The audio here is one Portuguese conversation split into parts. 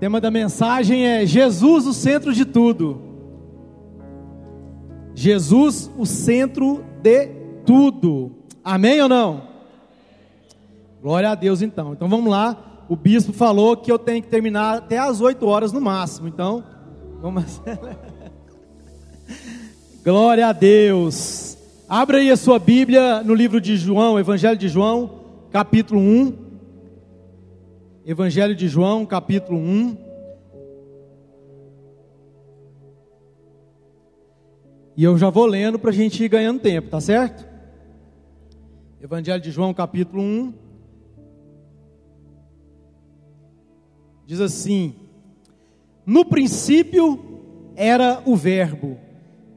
tema da mensagem é Jesus, o centro de tudo. Jesus, o centro de tudo. Amém ou não? Glória a Deus então. Então vamos lá. O bispo falou que eu tenho que terminar até às 8 horas no máximo. Então, vamos. Glória a Deus. Abra aí a sua Bíblia no livro de João, Evangelho de João, capítulo 1. Evangelho de João, capítulo 1. E eu já vou lendo para a gente ir ganhando tempo, tá certo? Evangelho de João, capítulo 1. Diz assim: No princípio era o Verbo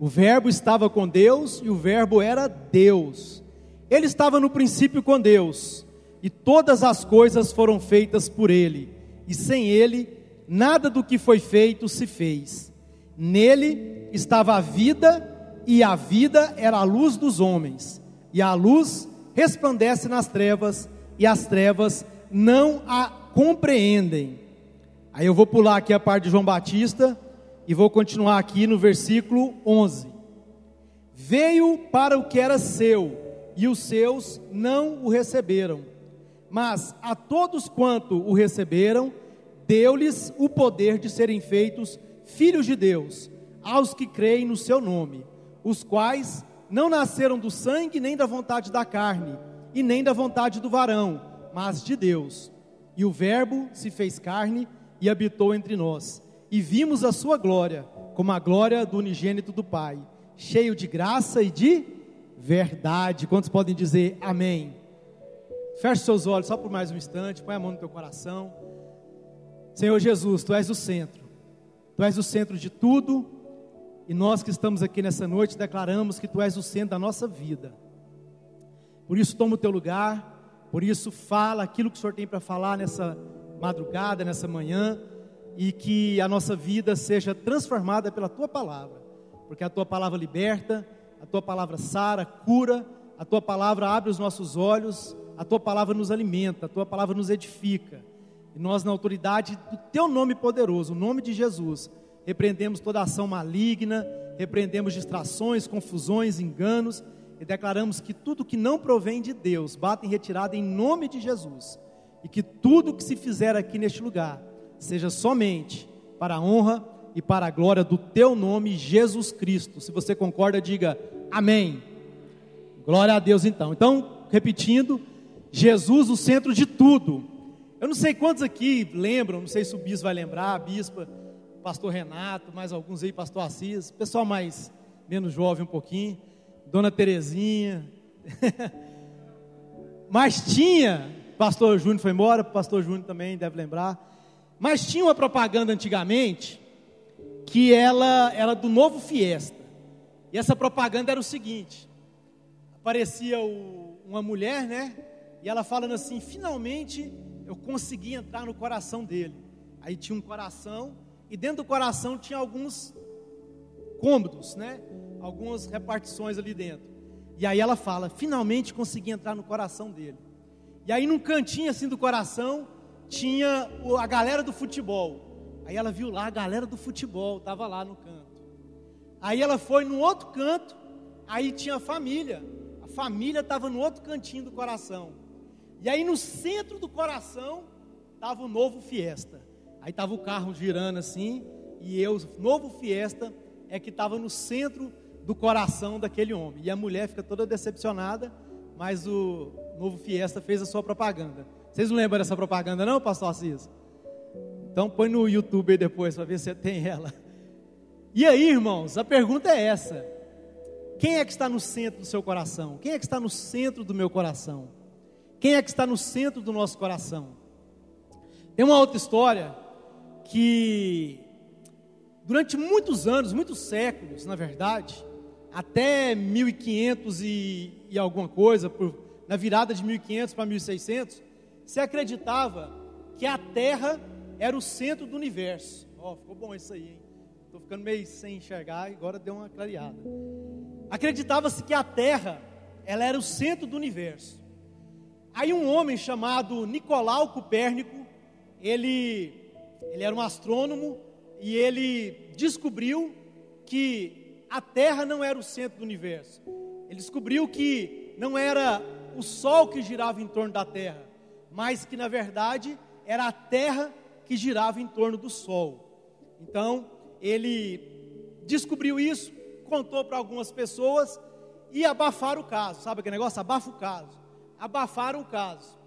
o Verbo estava com Deus e o Verbo era Deus. Ele estava no princípio com Deus, e todas as coisas foram feitas por Ele, e sem Ele, nada do que foi feito se fez. Nele estava a vida, e a vida era a luz dos homens, e a luz resplandece nas trevas, e as trevas não a compreendem. Aí eu vou pular aqui a parte de João Batista e vou continuar aqui no versículo 11. Veio para o que era seu, e os seus não o receberam. Mas a todos quanto o receberam, deu-lhes o poder de serem feitos filhos de Deus, aos que creem no seu nome, os quais não nasceram do sangue, nem da vontade da carne, e nem da vontade do varão, mas de Deus. E o Verbo se fez carne e habitou entre nós e vimos a sua glória, como a glória do unigênito do Pai, cheio de graça e de verdade. Quantos podem dizer amém? Feche seus olhos só por mais um instante, põe a mão no teu coração. Senhor Jesus, tu és o centro, tu és o centro de tudo, e nós que estamos aqui nessa noite declaramos que tu és o centro da nossa vida. Por isso, toma o teu lugar, por isso, fala aquilo que o Senhor tem para falar nessa madrugada, nessa manhã. E que a nossa vida seja transformada pela tua palavra, porque a tua palavra liberta, a tua palavra sara, cura, a tua palavra abre os nossos olhos, a tua palavra nos alimenta, a tua palavra nos edifica. E nós, na autoridade do teu nome poderoso, o nome de Jesus, repreendemos toda ação maligna, repreendemos distrações, confusões, enganos e declaramos que tudo que não provém de Deus bate em retirada em nome de Jesus. E que tudo que se fizer aqui neste lugar seja somente para a honra e para a glória do teu nome, Jesus Cristo. Se você concorda, diga amém. Glória a Deus então. Então, repetindo, Jesus o centro de tudo. Eu não sei quantos aqui lembram, não sei se o bispo vai lembrar, a bispa, pastor Renato, mais alguns aí, pastor Assis, pessoal mais menos jovem um pouquinho, dona Terezinha. Mas tinha, pastor Júnior foi embora, pastor Júnior também deve lembrar mas tinha uma propaganda antigamente que ela era do novo Fiesta. E essa propaganda era o seguinte: aparecia o, uma mulher, né? E ela falando assim: finalmente eu consegui entrar no coração dele. Aí tinha um coração, e dentro do coração tinha alguns cômodos, né? Algumas repartições ali dentro. E aí ela fala: finalmente consegui entrar no coração dele. E aí num cantinho assim do coração tinha a galera do futebol. Aí ela viu lá a galera do futebol, estava lá no canto. Aí ela foi no outro canto, aí tinha a família. A família estava no outro cantinho do coração. E aí no centro do coração estava o novo Fiesta. Aí estava o carro girando assim, e eu, novo Fiesta, é que estava no centro do coração daquele homem. E a mulher fica toda decepcionada, mas o novo Fiesta fez a sua propaganda. Vocês não lembram dessa propaganda, não, pastor Assis? Então põe no YouTube aí depois para ver se tem ela. E aí, irmãos, a pergunta é essa: quem é que está no centro do seu coração? Quem é que está no centro do meu coração? Quem é que está no centro do nosso coração? Tem uma outra história que durante muitos anos, muitos séculos, na verdade, até 1500 e, e alguma coisa, por, na virada de 1500 para 1600, se acreditava que a Terra era o centro do universo. Ó, oh, ficou bom isso aí, hein? Estou ficando meio sem enxergar e agora deu uma clareada. Acreditava-se que a Terra, ela era o centro do universo. Aí um homem chamado Nicolau Copérnico, ele Ele era um astrônomo e ele descobriu que a Terra não era o centro do universo. Ele descobriu que não era o Sol que girava em torno da Terra, mas que na verdade era a Terra que girava em torno do Sol. Então, ele descobriu isso, contou para algumas pessoas e abafaram o caso. Sabe aquele negócio? Abafa o caso. Abafaram o caso.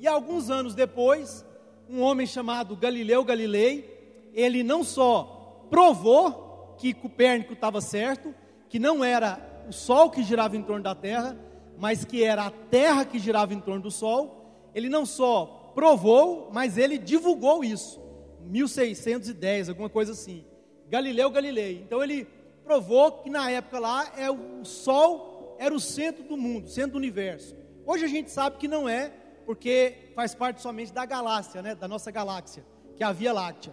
E alguns anos depois, um homem chamado Galileu Galilei, ele não só provou que Copérnico estava certo, que não era o Sol que girava em torno da Terra, mas que era a Terra que girava em torno do Sol. Ele não só provou, mas ele divulgou isso. 1610, alguma coisa assim. Galileu Galilei. Então ele provou que na época lá é o Sol era o centro do mundo, centro do universo. Hoje a gente sabe que não é, porque faz parte somente da galáxia, né, da nossa galáxia, que é a Via Láctea.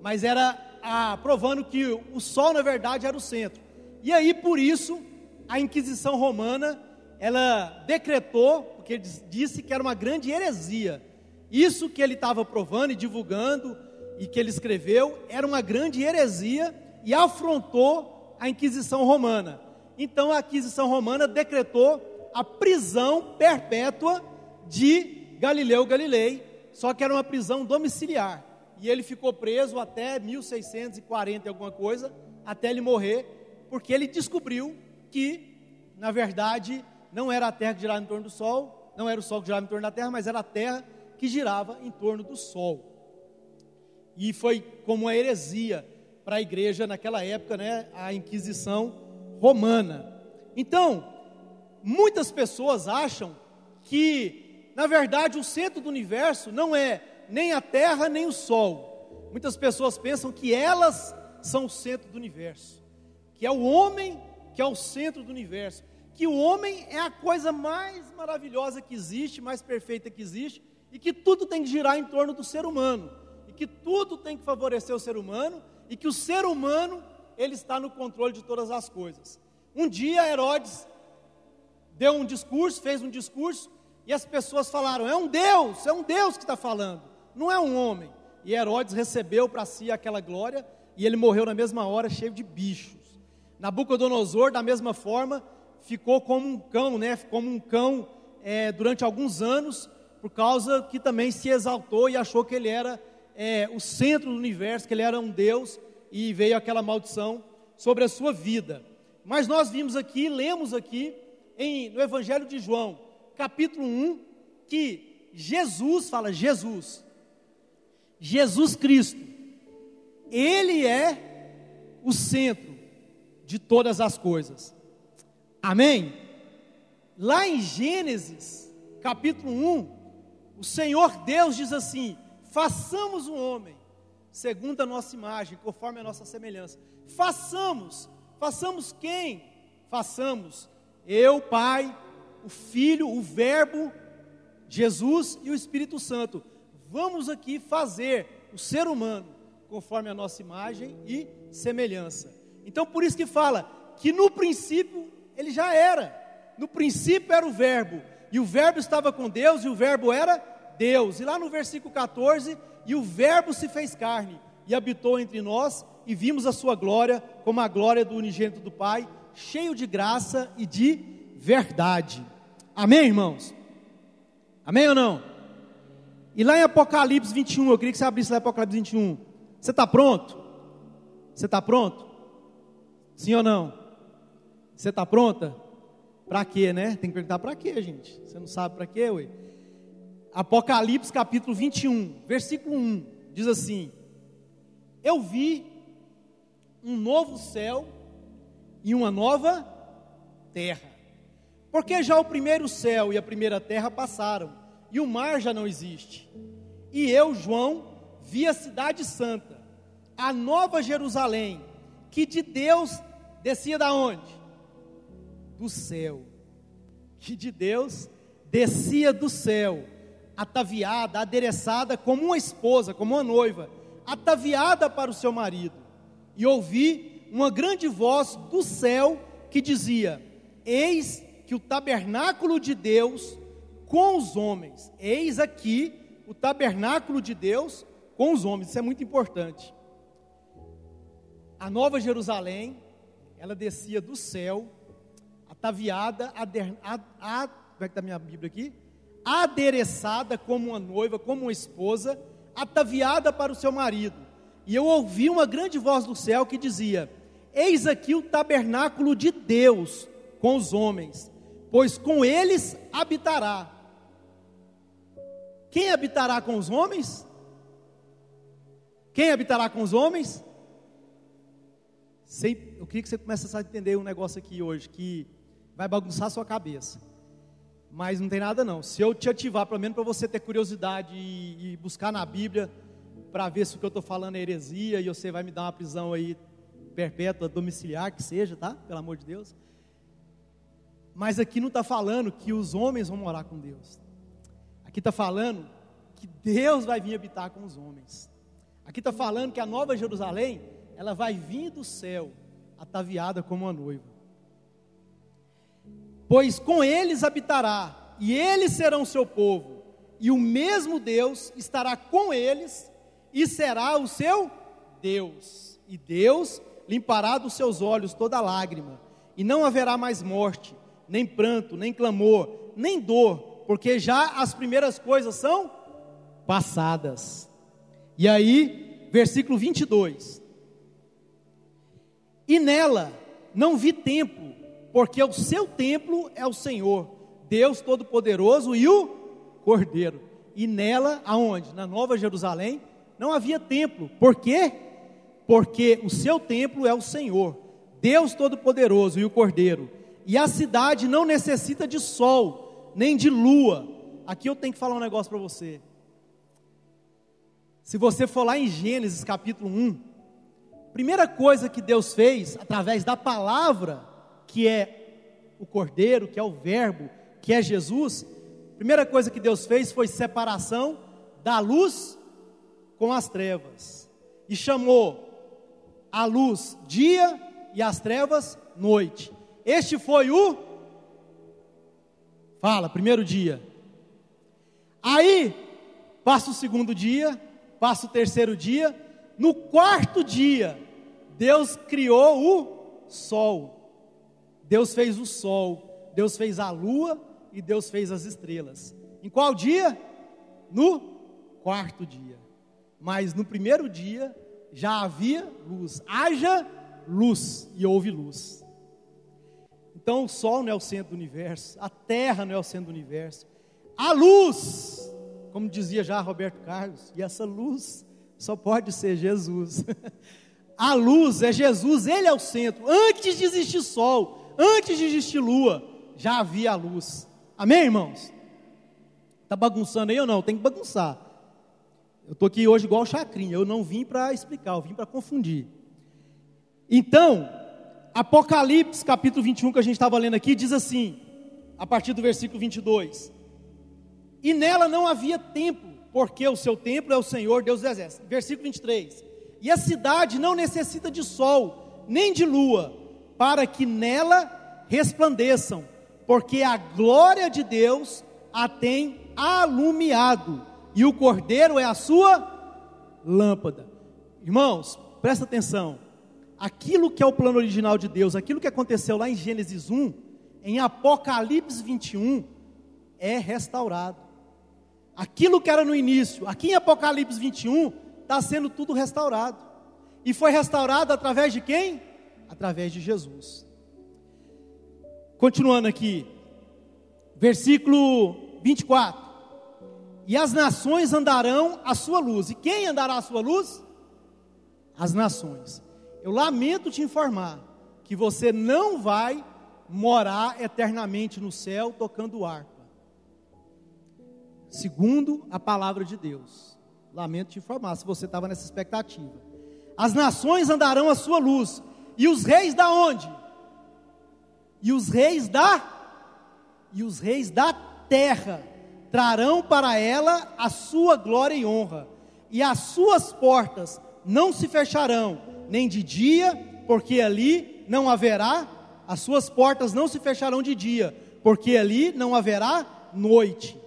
Mas era a, provando que o Sol na verdade era o centro. E aí por isso a Inquisição Romana ela decretou, porque disse que era uma grande heresia. Isso que ele estava provando e divulgando e que ele escreveu era uma grande heresia e afrontou a Inquisição Romana. Então a Inquisição Romana decretou a prisão perpétua de Galileu Galilei, só que era uma prisão domiciliar. E ele ficou preso até 1640 alguma coisa, até ele morrer, porque ele descobriu que, na verdade, não era a terra que girava em torno do sol, não era o sol que girava em torno da terra, mas era a terra que girava em torno do sol. E foi como uma heresia para a igreja naquela época, né, a Inquisição romana. Então, muitas pessoas acham que, na verdade, o centro do universo não é nem a Terra nem o Sol. Muitas pessoas pensam que elas são o centro do universo, que é o homem que é o centro do universo, que o homem é a coisa mais maravilhosa que existe, mais perfeita que existe, e que tudo tem que girar em torno do ser humano, e que tudo tem que favorecer o ser humano, e que o ser humano ele está no controle de todas as coisas. Um dia Herodes deu um discurso, fez um discurso, e as pessoas falaram: é um Deus, é um Deus que está falando, não é um homem. E Herodes recebeu para si aquela glória, e ele morreu na mesma hora, cheio de bichos. Nabucodonosor, da mesma forma, ficou como um cão, né? Como um cão é, durante alguns anos, por causa que também se exaltou e achou que ele era é, o centro do universo, que ele era um Deus, e veio aquela maldição sobre a sua vida. Mas nós vimos aqui, lemos aqui, em, no Evangelho de João, capítulo 1, que Jesus, fala Jesus, Jesus Cristo, Ele é o centro de todas as coisas. Amém? Lá em Gênesis, capítulo 1, o Senhor Deus diz assim: façamos um homem, segundo a nossa imagem, conforme a nossa semelhança. Façamos, façamos quem? Façamos eu, Pai, o Filho, o Verbo, Jesus e o Espírito Santo. Vamos aqui fazer o ser humano conforme a nossa imagem e semelhança. Então, por isso que fala que no princípio ele já era. No princípio era o Verbo, e o Verbo estava com Deus, e o Verbo era Deus. E lá no versículo 14, e o Verbo se fez carne e habitou entre nós, e vimos a sua glória como a glória do unigênito do Pai, cheio de graça e de verdade. Amém, irmãos? Amém ou não? E lá em Apocalipse 21, eu queria que você abrisse lá em Apocalipse 21. Você está pronto? Você está pronto? Sim ou não? Você está pronta? Para quê, né? Tem que perguntar para quê, gente? Você não sabe para quê, ué? Apocalipse capítulo 21, versículo 1, diz assim: Eu vi um novo céu e uma nova terra. Porque já o primeiro céu e a primeira terra passaram, e o mar já não existe. E eu, João, vi a cidade santa, a nova Jerusalém, que de Deus descia da onde? Do céu. Que de Deus descia do céu, ataviada, adereçada como uma esposa, como uma noiva, ataviada para o seu marido. E ouvi uma grande voz do céu que dizia: Eis que o tabernáculo de Deus com os homens, eis aqui o tabernáculo de Deus com os homens. Isso é muito importante. A Nova Jerusalém, ela descia do céu, ataviada, como é que está minha Bíblia aqui? Adereçada como uma noiva, como uma esposa, ataviada para o seu marido. E eu ouvi uma grande voz do céu que dizia: Eis aqui o tabernáculo de Deus com os homens, pois com eles habitará. Quem habitará com os homens? Quem habitará com os homens? Eu queria que você começasse a entender um negócio aqui hoje que vai bagunçar a sua cabeça. Mas não tem nada não. Se eu te ativar, pelo menos para você ter curiosidade e, e buscar na Bíblia para ver se o que eu estou falando é heresia e você vai me dar uma prisão aí perpétua, domiciliar, que seja, tá? Pelo amor de Deus. Mas aqui não está falando que os homens vão morar com Deus. Aqui está falando que Deus vai vir habitar com os homens. Aqui está falando que a nova Jerusalém, ela vai vir do céu, ataviada como uma noiva. Pois com eles habitará, e eles serão seu povo, e o mesmo Deus estará com eles, e será o seu Deus. E Deus limpará dos seus olhos toda lágrima, e não haverá mais morte, nem pranto, nem clamor, nem dor, porque já as primeiras coisas são passadas. E aí, versículo 22. E nela não vi templo, porque o seu templo é o Senhor, Deus Todo-Poderoso e o Cordeiro. E nela, aonde? Na Nova Jerusalém, não havia templo. Por quê? Porque o seu templo é o Senhor, Deus Todo-Poderoso e o Cordeiro. E a cidade não necessita de sol, nem de lua. Aqui eu tenho que falar um negócio para você. Se você for lá em Gênesis capítulo 1, primeira coisa que Deus fez através da palavra, que é o Cordeiro, que é o Verbo, que é Jesus, primeira coisa que Deus fez foi separação da luz com as trevas. E chamou a luz dia e as trevas noite. Este foi o Fala, primeiro dia. Aí passa o segundo dia, passa o terceiro dia, no quarto dia, Deus criou o sol. Deus fez o sol, Deus fez a lua e Deus fez as estrelas. Em qual dia? No quarto dia. Mas no primeiro dia já havia luz. Haja luz e houve luz. Então o sol não é o centro do universo, a terra não é o centro do universo. A luz como dizia já Roberto Carlos, e essa luz só pode ser Jesus. A luz é Jesus, Ele é o centro. Antes de existir sol, antes de existir lua, já havia a luz. Amém, irmãos? Está bagunçando aí ou não? Tem que bagunçar. Eu estou aqui hoje igual o Chacrinha, eu não vim para explicar, eu vim para confundir. Então, Apocalipse capítulo 21 que a gente estava lendo aqui, diz assim, a partir do versículo 22 e nela não havia templo, porque o seu templo é o Senhor Deus dos Exércitos. Versículo 23. E a cidade não necessita de sol, nem de lua, para que nela resplandeçam, porque a glória de Deus a tem alumiado, e o cordeiro é a sua lâmpada. Irmãos, presta atenção. Aquilo que é o plano original de Deus, aquilo que aconteceu lá em Gênesis 1, em Apocalipse 21, é restaurado. Aquilo que era no início, aqui em Apocalipse 21, está sendo tudo restaurado. E foi restaurado através de quem? Através de Jesus. Continuando aqui, versículo 24: E as nações andarão à sua luz. E quem andará à sua luz? As nações. Eu lamento te informar que você não vai morar eternamente no céu tocando harpa segundo a palavra de Deus. Lamento te informar se você estava nessa expectativa. As nações andarão à sua luz, e os reis da onde? E os reis da e os reis da terra trarão para ela a sua glória e honra, e as suas portas não se fecharão, nem de dia, porque ali não haverá, as suas portas não se fecharão de dia, porque ali não haverá noite.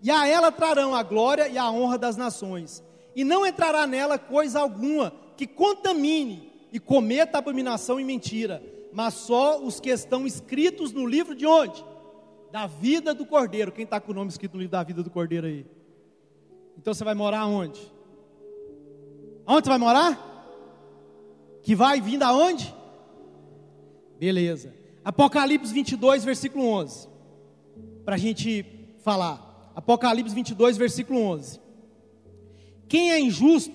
E a ela trarão a glória e a honra das nações. e não entrará nela coisa alguma que contamine e cometa abominação e mentira, mas só os que estão escritos no livro de onde? Da vida do Cordeiro. Quem está com o nome escrito no livro da vida do Cordeiro aí? Então você vai morar onde? Onde você vai morar? Que vai vir da onde? Beleza. Apocalipse 22, versículo 11. Para a gente falar. Apocalipse 22, versículo 11. Quem é injusto,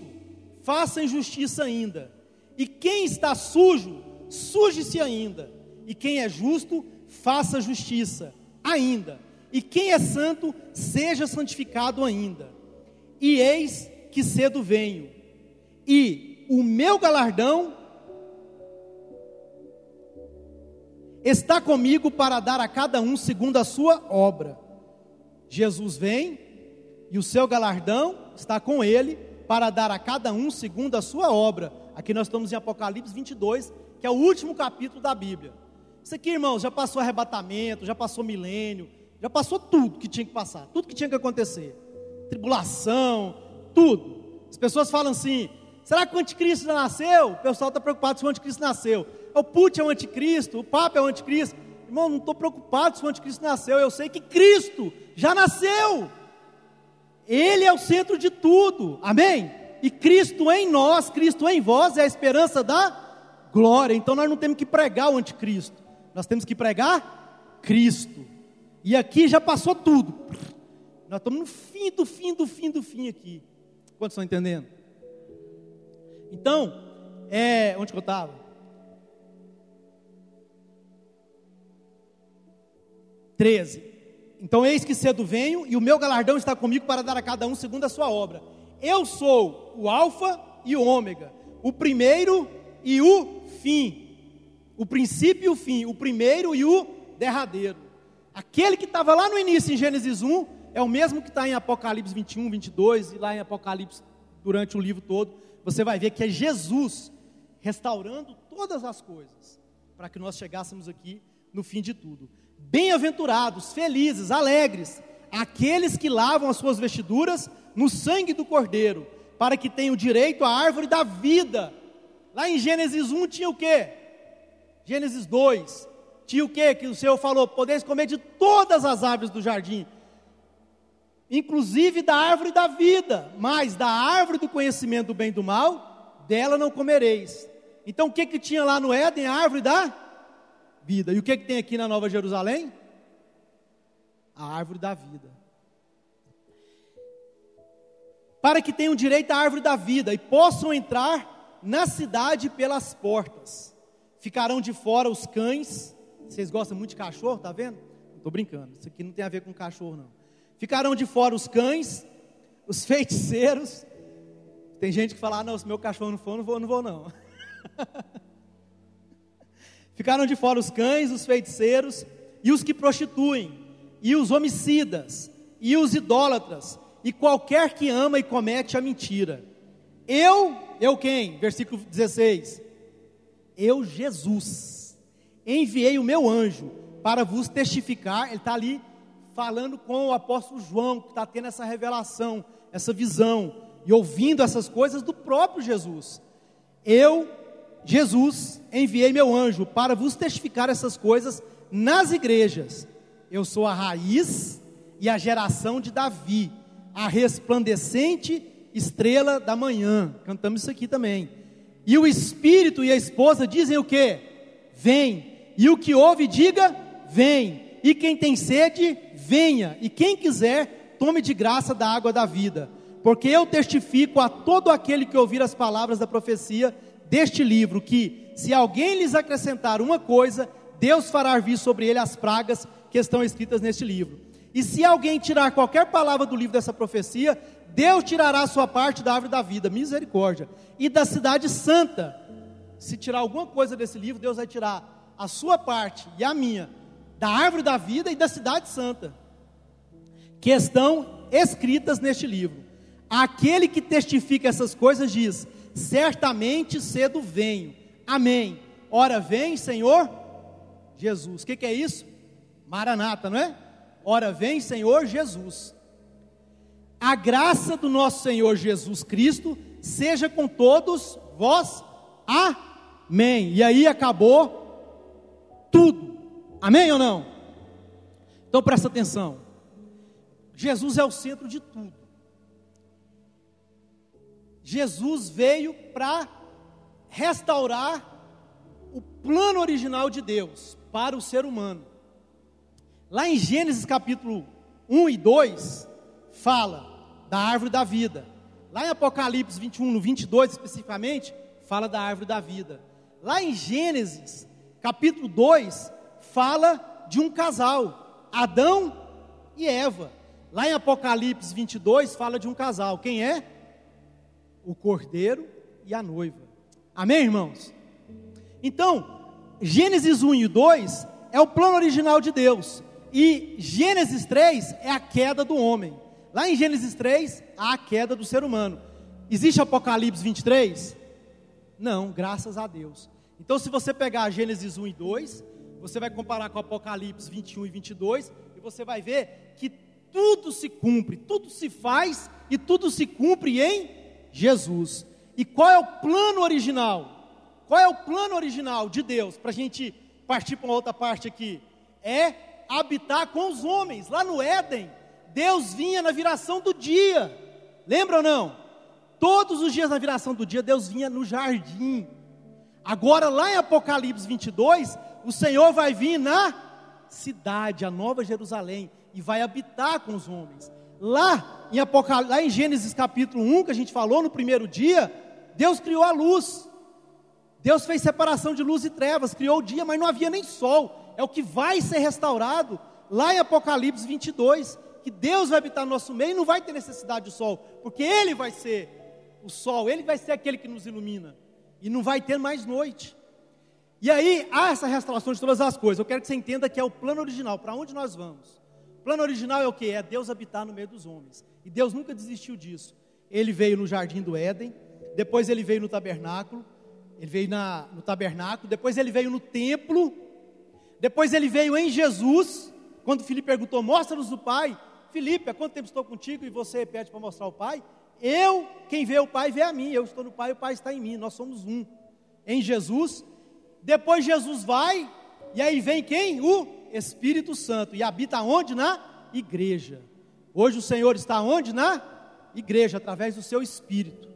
faça injustiça ainda. E quem está sujo, suje-se ainda. E quem é justo, faça justiça ainda. E quem é santo, seja santificado ainda. E eis que cedo venho. E o meu galardão está comigo para dar a cada um segundo a sua obra. Jesus vem e o seu galardão está com ele para dar a cada um segundo a sua obra. Aqui nós estamos em Apocalipse 22, que é o último capítulo da Bíblia. Isso aqui, irmãos, já passou arrebatamento, já passou milênio, já passou tudo que tinha que passar, tudo que tinha que acontecer. Tribulação, tudo. As pessoas falam assim: será que o anticristo já nasceu? O pessoal está preocupado se o anticristo nasceu. O Putin é o anticristo, o Papa é o anticristo. Irmão, não estou preocupado se o anticristo nasceu, eu sei que Cristo já nasceu. Ele é o centro de tudo, amém? E Cristo em nós, Cristo em vós é a esperança da glória. Então nós não temos que pregar o anticristo, nós temos que pregar Cristo. E aqui já passou tudo. Nós estamos no fim do fim do fim do fim aqui. Quantos estão entendendo? Então, é, onde que eu estava? 13. Então, eis que cedo venho, e o meu galardão está comigo para dar a cada um segundo a sua obra. Eu sou o Alfa e o Ômega, o primeiro e o fim, o princípio e o fim, o primeiro e o derradeiro. Aquele que estava lá no início em Gênesis 1 é o mesmo que está em Apocalipse 21, 22 e lá em Apocalipse durante o livro todo. Você vai ver que é Jesus restaurando todas as coisas para que nós chegássemos aqui no fim de tudo. Bem-aventurados, felizes, alegres, aqueles que lavam as suas vestiduras no sangue do Cordeiro, para que tenham direito à árvore da vida. Lá em Gênesis 1 tinha o quê? Gênesis 2 tinha o quê? Que o Senhor falou: podeis comer de todas as árvores do jardim, inclusive da árvore da vida, mas da árvore do conhecimento do bem e do mal, dela não comereis. Então o que que tinha lá no Éden? A árvore da vida. E o que, que tem aqui na Nova Jerusalém? A árvore da vida. Para que tenham direito à árvore da vida e possam entrar na cidade pelas portas. Ficarão de fora os cães. Vocês gostam muito de cachorro, tá vendo? Estou brincando. Isso aqui não tem a ver com cachorro, não. Ficarão de fora os cães, os feiticeiros. Tem gente que fala: ah, não, se meu cachorro não for, não vou, não vou, não. Ficaram de fora os cães, os feiticeiros, e os que prostituem, e os homicidas, e os idólatras, e qualquer que ama e comete a mentira. Eu, eu quem? Versículo 16. Eu, Jesus, enviei o meu anjo para vos testificar. Ele está ali falando com o apóstolo João, que está tendo essa revelação, essa visão, e ouvindo essas coisas do próprio Jesus. Eu, Jesus, enviei meu anjo para vos testificar essas coisas nas igrejas. Eu sou a raiz e a geração de Davi, a resplandecente estrela da manhã. Cantamos isso aqui também. E o espírito e a esposa dizem o que? Vem. E o que ouve, diga: Vem. E quem tem sede, venha. E quem quiser, tome de graça da água da vida. Porque eu testifico a todo aquele que ouvir as palavras da profecia deste livro que, se alguém lhes acrescentar uma coisa, Deus fará vir sobre ele as pragas que estão escritas neste livro. E se alguém tirar qualquer palavra do livro dessa profecia, Deus tirará a sua parte da árvore da vida, misericórdia, e da cidade santa. Se tirar alguma coisa desse livro, Deus vai tirar a sua parte e a minha, da árvore da vida e da cidade santa, que estão escritas neste livro. Aquele que testifica essas coisas diz: certamente cedo venho. Amém. Ora vem, Senhor Jesus. O que, que é isso? Maranata, não é? Ora vem, Senhor Jesus. A graça do nosso Senhor Jesus Cristo seja com todos vós. Amém. E aí acabou tudo. Amém ou não? Então presta atenção. Jesus é o centro de tudo. Jesus veio para restaurar o plano original de Deus para o ser humano. Lá em Gênesis capítulo 1 e 2, fala da árvore da vida. Lá em Apocalipse 21, no 22 especificamente, fala da árvore da vida. Lá em Gênesis capítulo 2, fala de um casal, Adão e Eva. Lá em Apocalipse 22, fala de um casal. Quem é? O cordeiro e a noiva. Amém, irmãos? Então, Gênesis 1 e 2 é o plano original de Deus. E Gênesis 3 é a queda do homem. Lá em Gênesis 3, há a queda do ser humano. Existe Apocalipse 23? Não, graças a Deus. Então, se você pegar Gênesis 1 e 2, você vai comparar com Apocalipse 21 e 22, e você vai ver que tudo se cumpre, tudo se faz e tudo se cumpre em Jesus. E qual é o plano original? Qual é o plano original de Deus? Para a gente partir para uma outra parte aqui. É habitar com os homens. Lá no Éden, Deus vinha na viração do dia. Lembra ou não? Todos os dias na viração do dia, Deus vinha no jardim. Agora, lá em Apocalipse 22, o Senhor vai vir na cidade, a nova Jerusalém, e vai habitar com os homens. Lá em, Apocal... lá em Gênesis capítulo 1, que a gente falou no primeiro dia, Deus criou a luz. Deus fez separação de luz e trevas, criou o dia, mas não havia nem sol. É o que vai ser restaurado lá em Apocalipse 22, que Deus vai habitar no nosso meio e não vai ter necessidade de sol, porque Ele vai ser o sol, Ele vai ser aquele que nos ilumina, e não vai ter mais noite. E aí há essa restauração de todas as coisas. Eu quero que você entenda que é o plano original, para onde nós vamos. O plano original é o que? É Deus habitar no meio dos homens. E Deus nunca desistiu disso. Ele veio no jardim do Éden, depois ele veio no tabernáculo, ele veio na, no tabernáculo, depois ele veio no templo, depois ele veio em Jesus. Quando Filipe perguntou, mostra-nos o Pai. Filipe, há quanto tempo estou contigo e você pede para mostrar o Pai? Eu, quem vê o Pai, vê a mim. Eu estou no Pai o Pai está em mim. Nós somos um. Em Jesus. Depois Jesus vai, e aí vem quem? O Espírito Santo. E habita onde? Na igreja. Hoje o Senhor está onde? Na igreja, através do seu Espírito.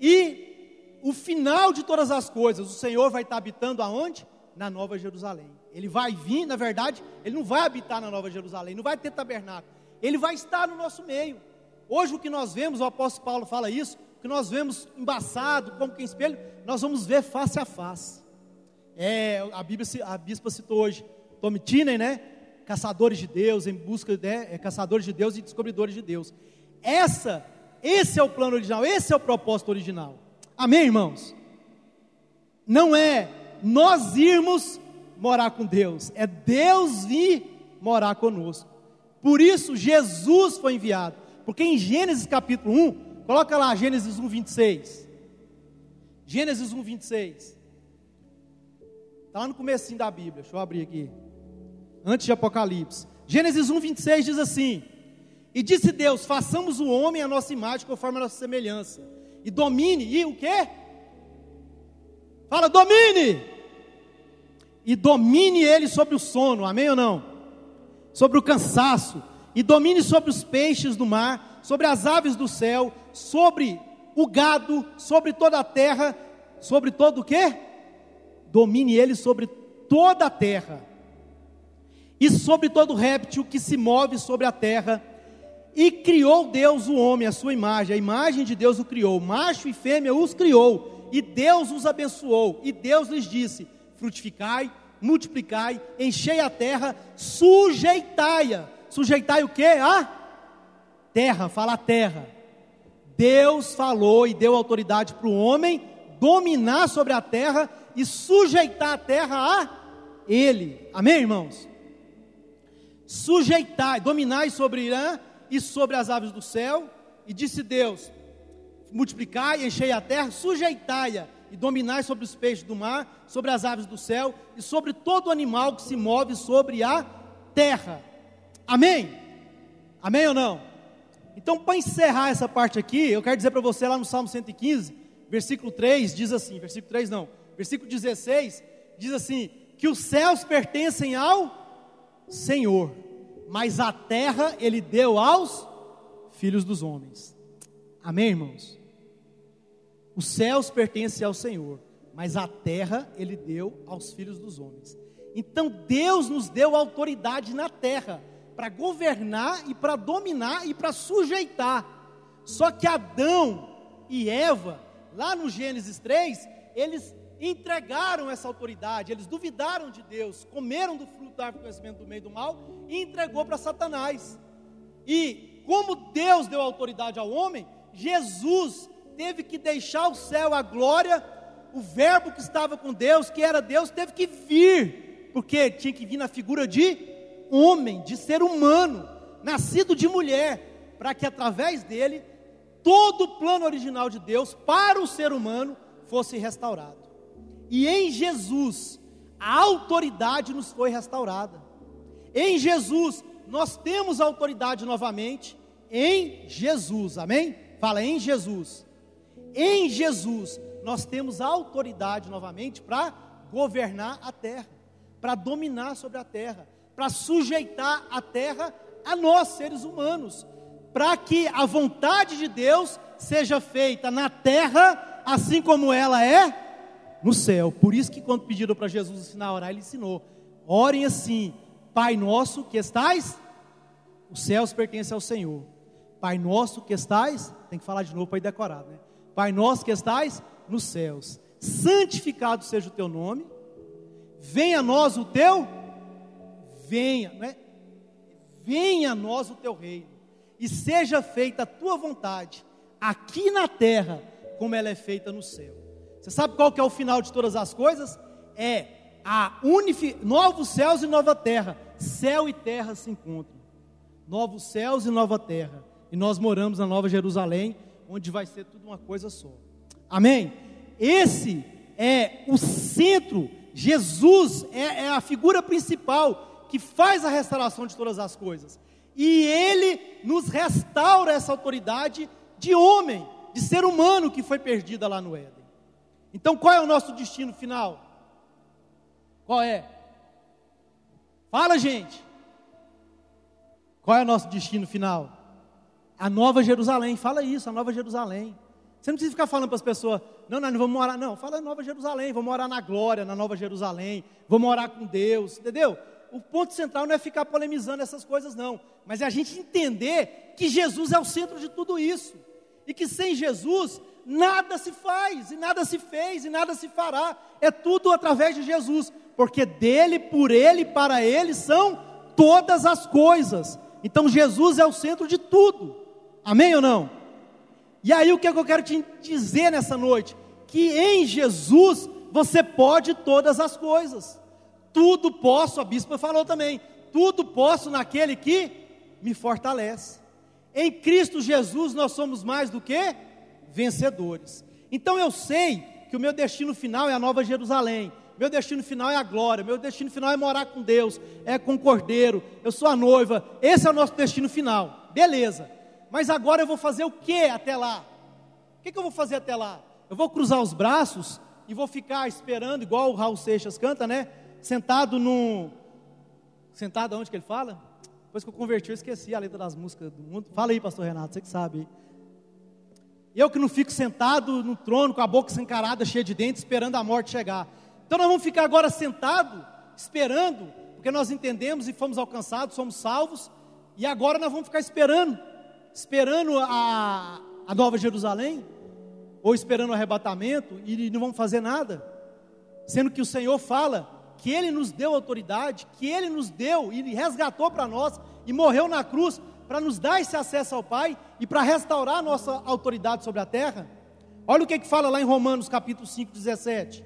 E o final de todas as coisas, o Senhor vai estar habitando aonde? Na Nova Jerusalém. Ele vai vir, na verdade, ele não vai habitar na Nova Jerusalém, não vai ter tabernáculo. Ele vai estar no nosso meio. Hoje o que nós vemos, o apóstolo Paulo fala isso, o que nós vemos embaçado, como que espelho, nós vamos ver face a face. É, a, Bíblia, a bispa citou hoje, Tommy Tinen, né? Caçadores de Deus, em busca de né? é, caçadores de Deus e descobridores de Deus. Essa, esse é o plano original, esse é o propósito original. Amém, irmãos? Não é nós irmos morar com Deus, é Deus vir morar conosco. Por isso Jesus foi enviado. Porque em Gênesis capítulo 1, coloca lá Gênesis 1, 26. Gênesis 1, 26. Está lá no começo da Bíblia, deixa eu abrir aqui. Antes de Apocalipse. Gênesis 1, 26 diz assim: E disse Deus: façamos o homem à nossa imagem, conforme a nossa semelhança e domine, e o quê? Fala, domine! E domine ele sobre o sono, amém ou não? Sobre o cansaço, e domine sobre os peixes do mar, sobre as aves do céu, sobre o gado, sobre toda a terra, sobre todo o quê? Domine ele sobre toda a terra, e sobre todo réptil que se move sobre a terra, e criou Deus o homem, a sua imagem, a imagem de Deus o criou, macho e fêmea os criou, e Deus os abençoou, e Deus lhes disse: frutificai, multiplicai, enchei a terra, sujeitai-a. Sujeitai o que? A terra, fala a terra. Deus falou e deu autoridade para o homem dominar sobre a terra e sujeitar a terra a ele. Amém, irmãos? Sujeitai, dominai sobre Irã e sobre as aves do céu, e disse Deus: multiplicai, enchei a terra, sujeitai-a e dominai sobre os peixes do mar, sobre as aves do céu e sobre todo animal que se move sobre a terra. Amém? Amém ou não? Então, para encerrar essa parte aqui, eu quero dizer para você lá no Salmo 115, versículo 3, diz assim: versículo 3 não, versículo 16, diz assim: que os céus pertencem ao Senhor, mas a terra ele deu aos filhos dos homens. Amém, irmãos? Os céus pertencem ao Senhor, mas a terra ele deu aos filhos dos homens. Então Deus nos deu autoridade na terra para governar e para dominar e para sujeitar. Só que Adão e Eva, lá no Gênesis 3, eles entregaram essa autoridade, eles duvidaram de Deus, comeram do fruto do árvore do conhecimento do meio do mal e entregou para Satanás. E como Deus deu autoridade ao homem, Jesus teve que deixar o céu, a glória, o verbo que estava com Deus, que era Deus, teve que vir, porque tinha que vir na figura de homem, de ser humano, nascido de mulher, para que através dele todo o plano original de Deus para o ser humano fosse restaurado. E em Jesus, a autoridade nos foi restaurada. Em Jesus, nós temos autoridade novamente. Em Jesus, amém? Fala em Jesus. Em Jesus, nós temos autoridade novamente para governar a terra, para dominar sobre a terra, para sujeitar a terra a nós, seres humanos, para que a vontade de Deus seja feita na terra, assim como ela é no céu. Por isso que quando pediram para Jesus ensinar a orar, ele ensinou: orem assim, Pai nosso que estais, os céus pertencem ao Senhor. Pai nosso que estais, tem que falar de novo para ir decorado, né? Pai nosso que estais nos céus, santificado seja o teu nome, venha a nós o teu, venha, não é? Venha a nós o teu reino, e seja feita a tua vontade, aqui na terra, como ela é feita no céu. Você sabe qual que é o final de todas as coisas? É a unifi... novos céus e nova terra. Céu e terra se encontram. Novos céus e nova terra. E nós moramos na Nova Jerusalém, onde vai ser tudo uma coisa só. Amém? Esse é o centro. Jesus é, é a figura principal que faz a restauração de todas as coisas. E ele nos restaura essa autoridade de homem, de ser humano que foi perdida lá no Éden. Então, qual é o nosso destino final? Qual é? Fala, gente. Qual é o nosso destino final? A Nova Jerusalém. Fala isso, a Nova Jerusalém. Você não precisa ficar falando para as pessoas, não, nós não vamos morar, não, fala Nova Jerusalém, vamos morar na glória, na Nova Jerusalém, vamos morar com Deus, entendeu? O ponto central não é ficar polemizando essas coisas, não, mas é a gente entender que Jesus é o centro de tudo isso, e que sem Jesus nada se faz, e nada se fez, e nada se fará, é tudo através de Jesus, porque dele, por ele, para ele são todas as coisas, então Jesus é o centro de tudo, amém ou não? E aí o que, é que eu quero te dizer nessa noite? Que em Jesus você pode todas as coisas. Tudo posso, a bispa falou também, tudo posso naquele que me fortalece. Em Cristo Jesus nós somos mais do que vencedores. Então eu sei que o meu destino final é a Nova Jerusalém. Meu destino final é a glória, meu destino final é morar com Deus, é com o Cordeiro, eu sou a noiva, esse é o nosso destino final, beleza. Mas agora eu vou fazer o que até lá? O que, que eu vou fazer até lá? Eu vou cruzar os braços e vou ficar esperando, igual o Raul Seixas canta, né? Sentado no. Sentado onde que ele fala? Depois que eu converti, eu esqueci a letra das músicas do mundo. Fala aí, pastor Renato, você que sabe. Eu que não fico sentado no trono com a boca escancarada, cheia de dentes, esperando a morte chegar. Então nós vamos ficar agora sentado, esperando, porque nós entendemos e fomos alcançados, somos salvos, e agora nós vamos ficar esperando esperando a, a Nova Jerusalém, ou esperando o arrebatamento, e não vamos fazer nada, sendo que o Senhor fala que Ele nos deu autoridade, que Ele nos deu e resgatou para nós, e morreu na cruz para nos dar esse acesso ao Pai e para restaurar a nossa autoridade sobre a terra. Olha o que, que fala lá em Romanos capítulo 5, 17.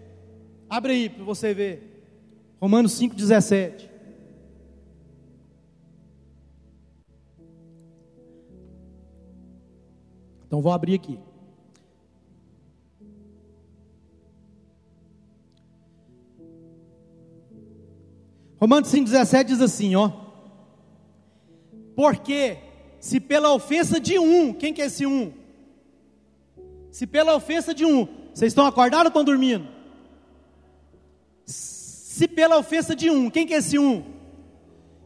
Abre aí para você ver. Romanos 5, 17. Então vou abrir aqui. Romanos 5,17 diz assim, ó. Porque se pela ofensa de um, quem que é esse um? Se pela ofensa de um, vocês estão acordados ou estão dormindo? Se pela ofensa de um, quem que é esse um?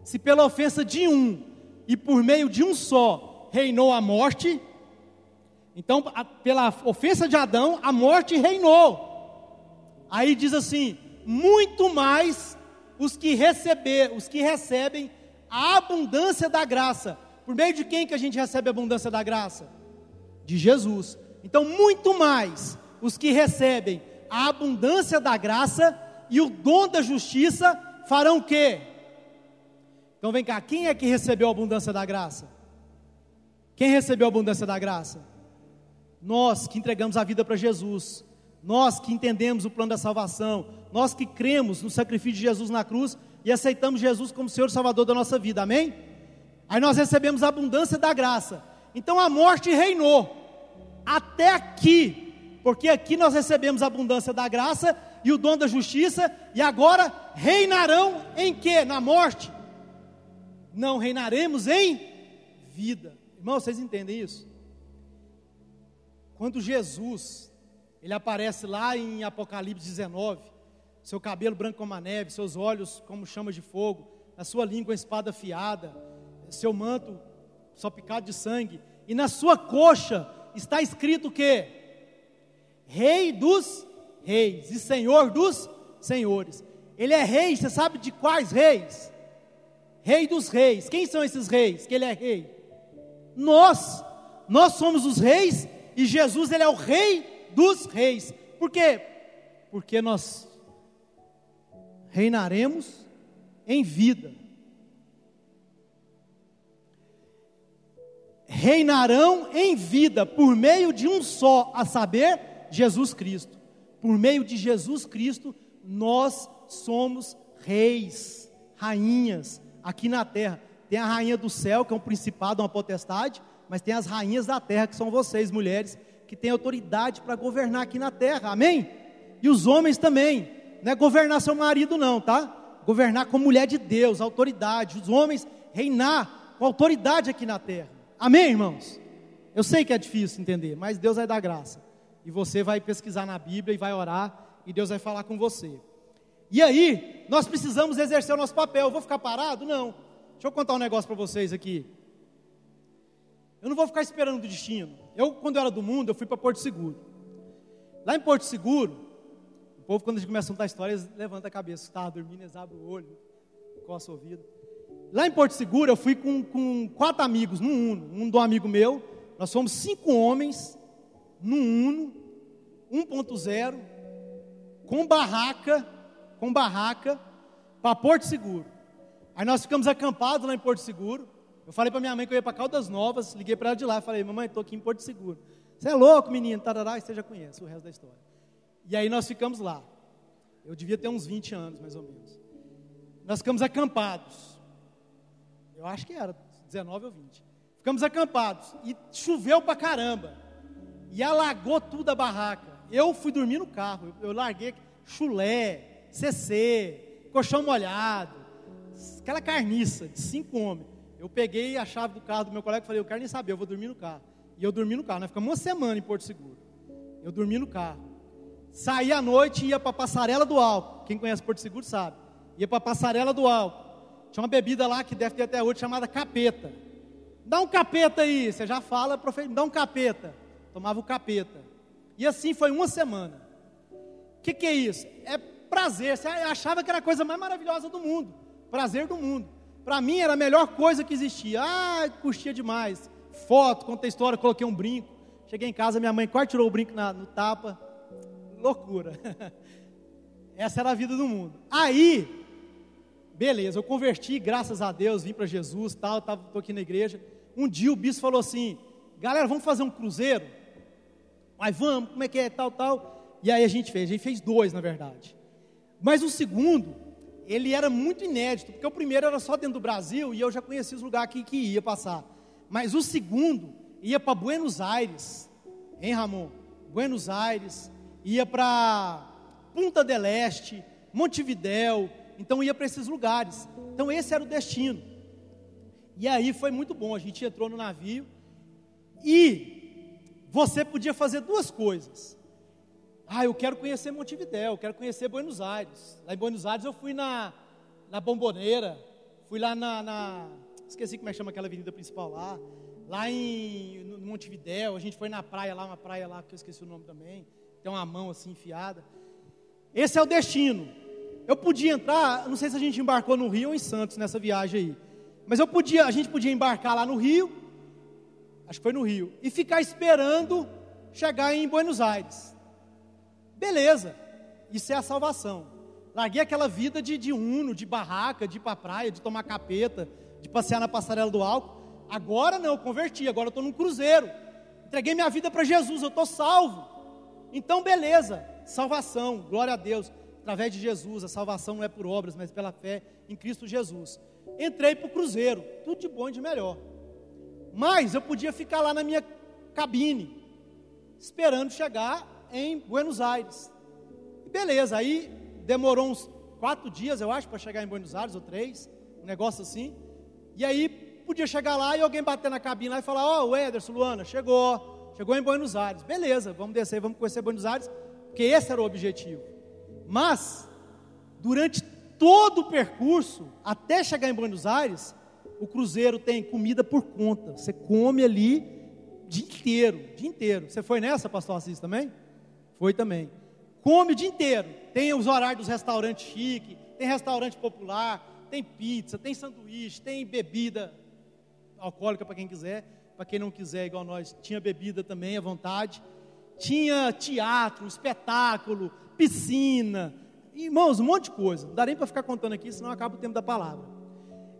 Se pela ofensa de um, e por meio de um só, reinou a morte, então, a, pela ofensa de Adão, a morte reinou. Aí diz assim: muito mais os que receber, os que recebem a abundância da graça. Por meio de quem que a gente recebe a abundância da graça? De Jesus. Então, muito mais os que recebem a abundância da graça e o dom da justiça farão o quê? Então vem cá, quem é que recebeu a abundância da graça? Quem recebeu a abundância da graça? Nós que entregamos a vida para Jesus, nós que entendemos o plano da salvação, nós que cremos no sacrifício de Jesus na cruz e aceitamos Jesus como Senhor e Salvador da nossa vida, amém? Aí nós recebemos a abundância da graça. Então a morte reinou até aqui, porque aqui nós recebemos a abundância da graça e o dom da justiça, e agora reinarão em que? Na morte? Não reinaremos em vida. Irmão, vocês entendem isso? Quando Jesus, ele aparece lá em Apocalipse 19, seu cabelo branco como a neve, seus olhos como chamas de fogo, a sua língua espada afiada, seu manto só picado de sangue, e na sua coxa está escrito que Rei dos reis e Senhor dos senhores. Ele é rei, você sabe de quais reis? Rei dos reis. Quem são esses reis que ele é rei? Nós. Nós somos os reis e Jesus ele é o rei dos reis. Por quê? Porque nós reinaremos em vida. reinarão em vida por meio de um só, a saber, Jesus Cristo. Por meio de Jesus Cristo, nós somos reis, rainhas aqui na terra. Tem a rainha do céu, que é um principado, uma potestade, mas tem as rainhas da terra, que são vocês, mulheres, que têm autoridade para governar aqui na terra. Amém? E os homens também. Não é governar seu marido, não, tá? Governar como mulher de Deus, autoridade. Os homens reinar com autoridade aqui na terra. Amém, irmãos? Eu sei que é difícil entender, mas Deus vai dar graça. E você vai pesquisar na Bíblia e vai orar, e Deus vai falar com você. E aí, nós precisamos exercer o nosso papel. Eu vou ficar parado? Não. Deixa eu contar um negócio para vocês aqui. Eu não vou ficar esperando o destino. Eu, quando eu era do mundo, eu fui para Porto Seguro. Lá em Porto Seguro, o povo, quando a gente começa a contar a história, eles levantam a cabeça. Estava dormindo, eles abrem o olho, coça o ouvido. Lá em Porto Seguro, eu fui com, com quatro amigos num Uno. Um do amigo meu, nós fomos cinco homens num Uno 1.0, com barraca, com barraca, para Porto Seguro. Aí nós ficamos acampados lá em Porto Seguro. Eu falei para minha mãe que eu ia para Caldas Novas, liguei para ela de lá, falei, mamãe, estou aqui em Porto Seguro. Você é louco, menino, tarará, você já conhece o resto da história. E aí nós ficamos lá. Eu devia ter uns 20 anos, mais ou menos. Nós ficamos acampados. Eu acho que era 19 ou 20. Ficamos acampados e choveu pra caramba. E alagou tudo a barraca. Eu fui dormir no carro. Eu, eu larguei chulé, CC, colchão molhado, aquela carniça de cinco homens. Eu peguei a chave do carro do meu colega e falei: Eu quero nem saber, eu vou dormir no carro. E eu dormi no carro. Nós ficamos uma semana em Porto Seguro. Eu dormi no carro. Saí à noite e ia para a Passarela do Alto. Quem conhece Porto Seguro sabe. Ia para a Passarela do Alto. Tinha uma bebida lá que deve ter até hoje chamada capeta. Dá um capeta aí, você já fala, profeta, dá um capeta. Tomava o capeta. E assim foi uma semana. O que, que é isso? É prazer. Você achava que era a coisa mais maravilhosa do mundo. Prazer do mundo. Para mim era a melhor coisa que existia. Ah, curtia demais. Foto, contei história, coloquei um brinco. Cheguei em casa, minha mãe quase tirou o brinco na, no tapa. Loucura. Essa era a vida do mundo. Aí, Beleza, eu converti, graças a Deus, vim para Jesus, tal, estou aqui na igreja. Um dia o bispo falou assim: galera, vamos fazer um cruzeiro? Mas vamos, como é que é, tal, tal. E aí a gente fez, a gente fez dois, na verdade. Mas o segundo, ele era muito inédito, porque o primeiro era só dentro do Brasil e eu já conhecia os lugares que, que ia passar. Mas o segundo ia para Buenos Aires, hein, Ramon? Buenos Aires, ia para Punta del Este, Montevidéu, então ia para esses lugares. Então esse era o destino. E aí foi muito bom, a gente entrou no navio e você podia fazer duas coisas. Ah, eu quero conhecer Montevidéu, eu quero conhecer Buenos Aires. Lá em Buenos Aires eu fui na, na Bomboneira, fui lá na, na esqueci como é que chama aquela avenida principal lá, lá em no Montevidéu, a gente foi na praia lá, uma praia lá que eu esqueci o nome também, tem uma mão assim enfiada. Esse é o destino. Eu podia entrar, não sei se a gente embarcou no Rio ou em Santos nessa viagem aí. Mas eu podia, a gente podia embarcar lá no Rio, acho que foi no Rio, e ficar esperando chegar em Buenos Aires. Beleza, isso é a salvação. Larguei aquela vida de, de uno, de barraca, de ir para a praia, de tomar capeta, de passear na passarela do álcool. Agora não, eu converti, agora eu estou num cruzeiro. Entreguei minha vida para Jesus, eu estou salvo. Então, beleza, salvação, glória a Deus. Através de Jesus, a salvação não é por obras, mas pela fé em Cristo Jesus. Entrei para o cruzeiro, tudo de bom e de melhor. Mas eu podia ficar lá na minha cabine, esperando chegar em Buenos Aires. Beleza, aí demorou uns quatro dias, eu acho, para chegar em Buenos Aires, ou três, um negócio assim. E aí podia chegar lá e alguém bater na cabine lá e falar: Ó, oh, o Ederson, Luana, chegou, chegou em Buenos Aires. Beleza, vamos descer, vamos conhecer Buenos Aires, porque esse era o objetivo. Mas, durante todo o percurso, até chegar em Buenos Aires, o cruzeiro tem comida por conta. Você come ali o dia inteiro, dia inteiro. Você foi nessa, pastor Assis, também? Foi também. Come o dia inteiro. Tem os horários dos restaurantes chique, tem restaurante popular, tem pizza, tem sanduíche, tem bebida alcoólica para quem quiser, para quem não quiser, igual nós, tinha bebida também à vontade. Tinha teatro, espetáculo, piscina, irmãos, um monte de coisa. Não dá nem para ficar contando aqui, senão acaba o tempo da palavra.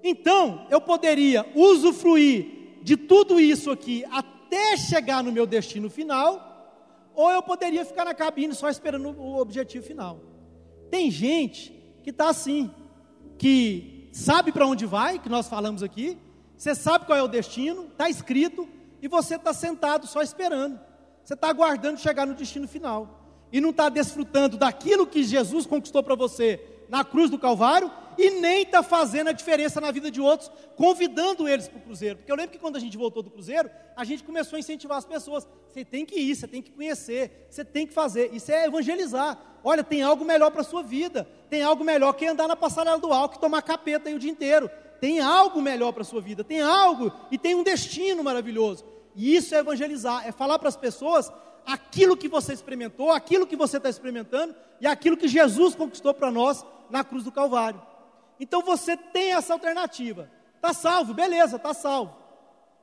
Então, eu poderia usufruir de tudo isso aqui até chegar no meu destino final, ou eu poderia ficar na cabine só esperando o objetivo final. Tem gente que está assim, que sabe para onde vai, que nós falamos aqui, você sabe qual é o destino, está escrito, e você está sentado só esperando. Você está aguardando chegar no destino final. E não está desfrutando daquilo que Jesus conquistou para você na cruz do Calvário e nem está fazendo a diferença na vida de outros, convidando eles para o cruzeiro. Porque eu lembro que quando a gente voltou do cruzeiro, a gente começou a incentivar as pessoas. Você tem que ir, você tem que conhecer, você tem que fazer. Isso é evangelizar. Olha, tem algo melhor para a sua vida. Tem algo melhor que andar na passarela do álcool e tomar capeta aí o dia inteiro. Tem algo melhor para a sua vida. Tem algo e tem um destino maravilhoso. E isso é evangelizar, é falar para as pessoas aquilo que você experimentou, aquilo que você está experimentando e aquilo que Jesus conquistou para nós na cruz do Calvário. Então você tem essa alternativa. Está salvo, beleza, está salvo.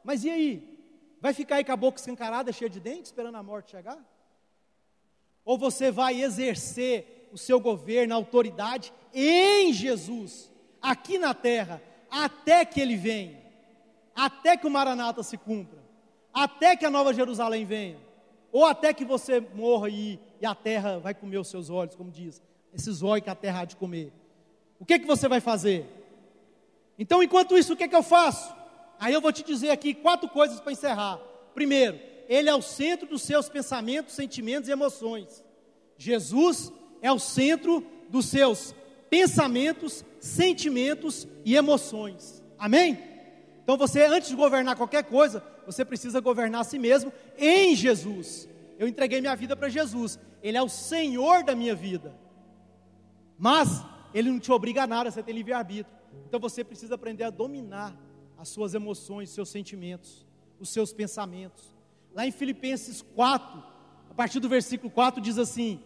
Mas e aí? Vai ficar aí com a boca escancarada, cheia de dentes, esperando a morte chegar? Ou você vai exercer o seu governo, a autoridade em Jesus, aqui na terra, até que ele venha, até que o Maranata se cumpra, até que a Nova Jerusalém venha, ou até que você morra e, e a terra vai comer os seus olhos, como diz, esses olhos que a terra há de comer. O que, que você vai fazer? Então, enquanto isso, o que, que eu faço? Aí eu vou te dizer aqui quatro coisas para encerrar. Primeiro, Ele é o centro dos seus pensamentos, sentimentos e emoções. Jesus é o centro dos seus pensamentos, sentimentos e emoções. Amém? Então você, antes de governar qualquer coisa, você precisa governar a si mesmo em Jesus. Eu entreguei minha vida para Jesus, Ele é o Senhor da minha vida. Mas ele não te obriga a nada, você tem livre-arbítrio. Então você precisa aprender a dominar as suas emoções, seus sentimentos, os seus pensamentos. Lá em Filipenses 4, a partir do versículo 4, diz assim: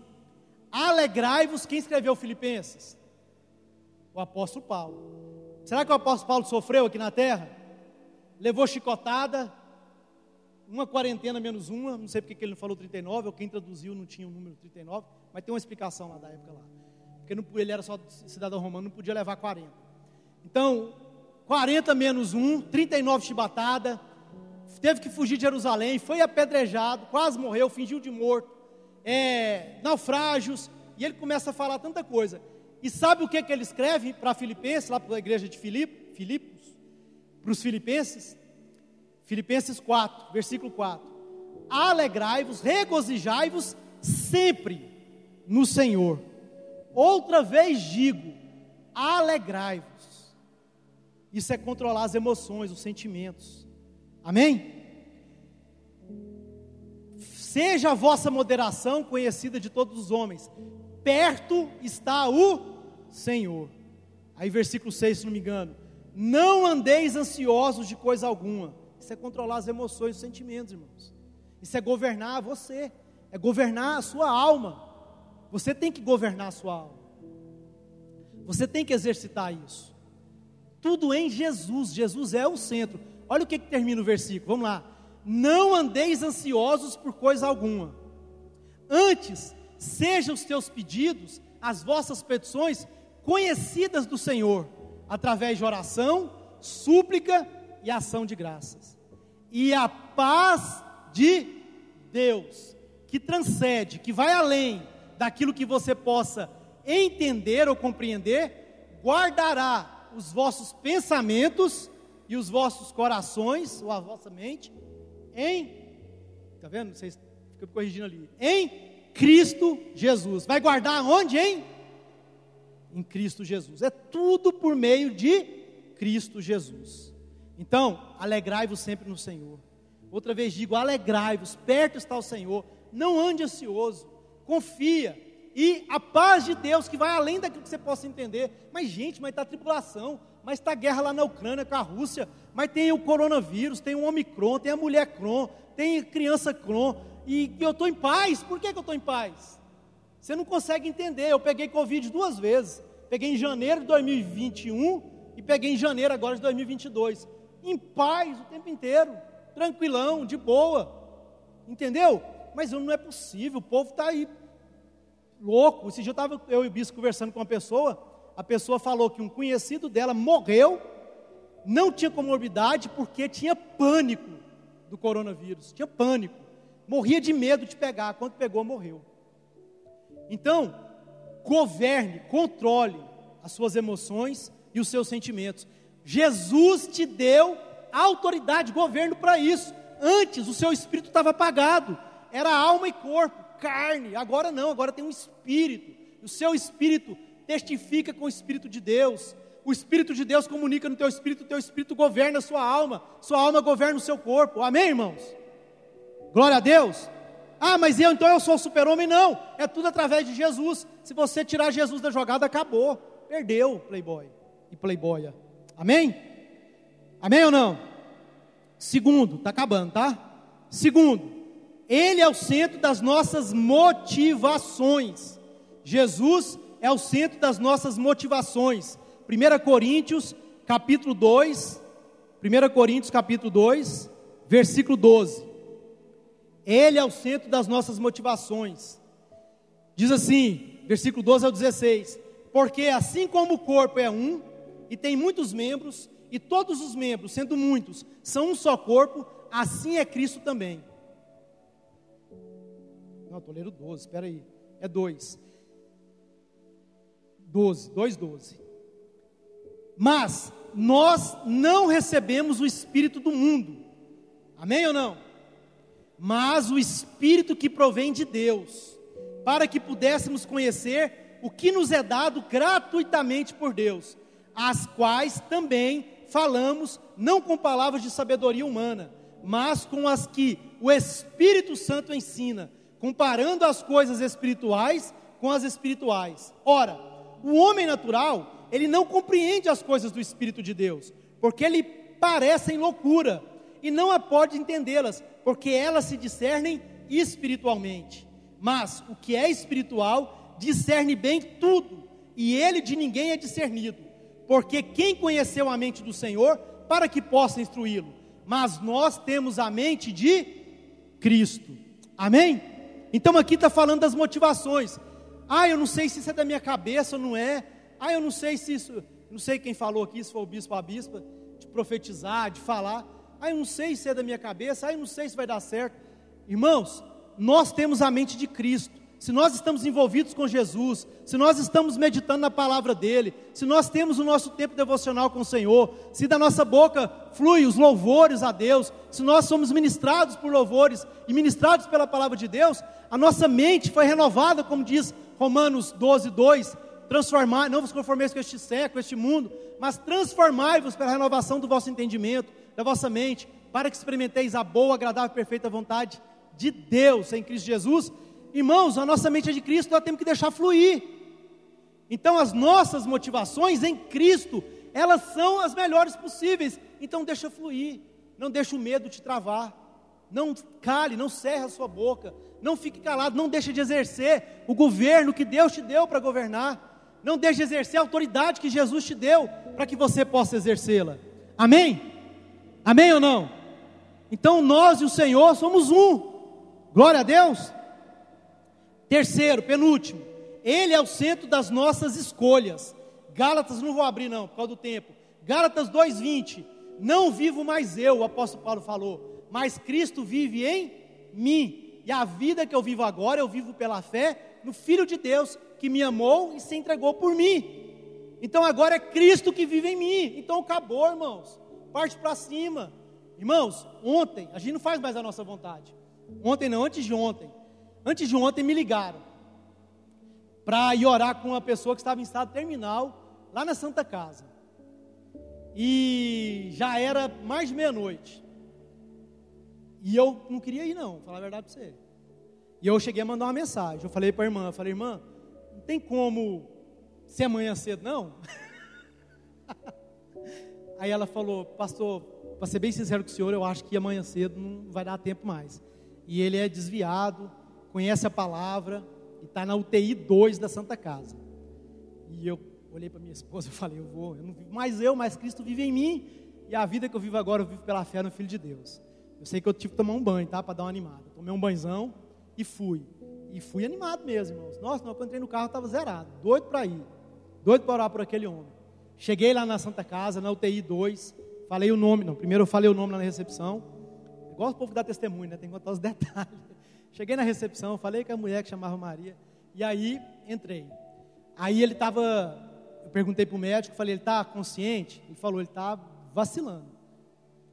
Alegrai-vos, quem escreveu Filipenses? O apóstolo Paulo. Será que o apóstolo Paulo sofreu aqui na terra? Levou chicotada, uma quarentena menos uma, não sei porque ele não falou 39, ou quem traduziu não tinha o número 39, mas tem uma explicação lá da época lá porque não, ele era só cidadão romano, não podia levar 40. Então, 40 menos 1, 39 chibatada, teve que fugir de Jerusalém, foi apedrejado, quase morreu, fingiu de morto, é, naufrágios, e ele começa a falar tanta coisa. E sabe o que, que ele escreve para Filipenses, lá para a igreja de Filipos, Filipos, para os Filipenses? Filipenses 4, versículo 4: Alegrai-vos, regozijai-vos sempre no Senhor. Outra vez digo: alegrai-vos. Isso é controlar as emoções, os sentimentos. Amém? Seja a vossa moderação conhecida de todos os homens. Perto está o Senhor. Aí, versículo 6, se não me engano. Não andeis ansiosos de coisa alguma. Isso é controlar as emoções, os sentimentos, irmãos. Isso é governar você. É governar a sua alma. Você tem que governar a sua alma. Você tem que exercitar isso. Tudo em Jesus. Jesus é o centro. Olha o que, que termina o versículo. Vamos lá. Não andeis ansiosos por coisa alguma. Antes, sejam os teus pedidos, as vossas petições, conhecidas do Senhor, através de oração, súplica e ação de graças. E a paz de Deus, que transcende, que vai além daquilo que você possa entender ou compreender, guardará os vossos pensamentos e os vossos corações, ou a vossa mente, em, está vendo? Vocês ficam corrigindo ali, em Cristo Jesus. Vai guardar onde, hein? Em Cristo Jesus. É tudo por meio de Cristo Jesus. Então, alegrai-vos sempre no Senhor. Outra vez digo, alegrai-vos, perto está o Senhor. Não ande ansioso, confia. E a paz de Deus, que vai além daquilo que você possa entender. Mas, gente, mas está tribulação, mas está guerra lá na Ucrânia com a Rússia, mas tem o coronavírus, tem o Omicron, tem a mulher Cron, tem criança Cron, e, eu estou em paz. Por que, que eu estou em paz? Você não consegue entender. Eu peguei Covid duas vezes. Peguei em janeiro de 2021 e peguei em janeiro agora de 2022 em paz o tempo inteiro, tranquilão, de boa, entendeu? Mas não é possível, o povo está aí louco. Esse dia eu estava, eu e o bispo conversando com uma pessoa, a pessoa falou que um conhecido dela morreu, não tinha comorbidade porque tinha pânico do coronavírus, tinha pânico, morria de medo de pegar, quando pegou, morreu. Então, governe, controle as suas emoções e os seus sentimentos. Jesus te deu autoridade, governo para isso. Antes o seu espírito estava apagado, era alma e corpo, carne. Agora não, agora tem um espírito. O seu espírito testifica com o espírito de Deus. O espírito de Deus comunica no teu espírito, o teu espírito governa a sua alma, sua alma governa o seu corpo. Amém, irmãos? Glória a Deus. Ah, mas eu então eu sou super-homem? Não, é tudo através de Jesus. Se você tirar Jesus da jogada, acabou. Perdeu, playboy e playboya. Amém? Amém ou não? Segundo, está acabando, tá? Segundo, Ele é o centro das nossas motivações. Jesus é o centro das nossas motivações. 1 Coríntios, capítulo 2, 1 Coríntios, capítulo 2, versículo 12. Ele é o centro das nossas motivações. Diz assim, versículo 12 ao 16: Porque assim como o corpo é um e tem muitos membros, e todos os membros, sendo muitos, são um só corpo, assim é Cristo também. Não, estou lendo 12, espera aí. É 2. 12, 2, 12. Mas nós não recebemos o Espírito do mundo. Amém ou não? Mas o Espírito que provém de Deus, para que pudéssemos conhecer o que nos é dado gratuitamente por Deus as quais também falamos, não com palavras de sabedoria humana, mas com as que o Espírito Santo ensina, comparando as coisas espirituais com as espirituais. Ora, o homem natural, ele não compreende as coisas do Espírito de Deus, porque ele parecem loucura, e não pode entendê-las, porque elas se discernem espiritualmente. Mas o que é espiritual discerne bem tudo, e ele de ninguém é discernido porque quem conheceu a mente do Senhor para que possa instruí-lo? Mas nós temos a mente de Cristo. Amém? Então aqui está falando das motivações. Ah, eu não sei se isso é da minha cabeça ou não é. Ah, eu não sei se isso. Não sei quem falou aqui, se foi o bispo ou a bispa, de profetizar, de falar. Ah, eu não sei se é da minha cabeça. Ah, eu não sei se vai dar certo. Irmãos, nós temos a mente de Cristo se nós estamos envolvidos com Jesus, se nós estamos meditando na palavra dele, se nós temos o nosso tempo devocional com o Senhor, se da nossa boca flui os louvores a Deus, se nós somos ministrados por louvores e ministrados pela palavra de Deus, a nossa mente foi renovada, como diz Romanos 12, 2, transformar, não vos conformeis com este século, com este mundo, mas transformai-vos pela renovação do vosso entendimento, da vossa mente, para que experimenteis a boa, agradável e perfeita vontade de Deus em Cristo Jesus. Irmãos, a nossa mente é de Cristo, nós temos que deixar fluir. Então, as nossas motivações em Cristo, elas são as melhores possíveis. Então, deixa fluir, não deixa o medo te travar. Não cale, não cerre a sua boca, não fique calado, não deixe de exercer o governo que Deus te deu para governar. Não deixe de exercer a autoridade que Jesus te deu para que você possa exercê-la. Amém? Amém ou não? Então nós e o Senhor somos um. Glória a Deus. Terceiro, penúltimo, Ele é o centro das nossas escolhas. Gálatas, não vou abrir não, por causa do tempo. Gálatas 2,20. Não vivo mais eu, o apóstolo Paulo falou, mas Cristo vive em mim. E a vida que eu vivo agora, eu vivo pela fé no Filho de Deus que me amou e se entregou por mim. Então agora é Cristo que vive em mim. Então acabou, irmãos. Parte para cima. Irmãos, ontem, a gente não faz mais a nossa vontade. Ontem não, antes de ontem. Antes de ontem me ligaram para ir orar com uma pessoa que estava em estado terminal lá na Santa Casa. E já era mais de meia-noite. E eu não queria ir, não, falar a verdade para você. E eu cheguei a mandar uma mensagem. Eu falei para a irmã, eu falei, irmã, não tem como ser amanhã cedo, não? Aí ela falou, pastor, para ser bem sincero com o senhor, eu acho que amanhã cedo não vai dar tempo mais. E ele é desviado, conhece a palavra, e está na UTI 2 da Santa Casa. E eu olhei para minha esposa e falei, eu vou, eu não vivo mais eu, mas Cristo vive em mim, e a vida que eu vivo agora, eu vivo pela fé no Filho de Deus. Eu sei que eu tive que tomar um banho, tá? Para dar uma animada. Tomei um banhozão e fui. E fui animado mesmo, irmãos. Nossa, quando eu entrei no carro, estava zerado. Doido para ir. Doido para orar por aquele homem. Cheguei lá na Santa Casa, na UTI 2. Falei o nome, não. Primeiro eu falei o nome lá na recepção. Igual o povo dá testemunho, né? Tem que contar os detalhes. Cheguei na recepção, falei com a mulher que chamava Maria. E aí, entrei. Aí ele estava... Eu perguntei para o médico, falei, ele está consciente? Ele falou, ele está vacilando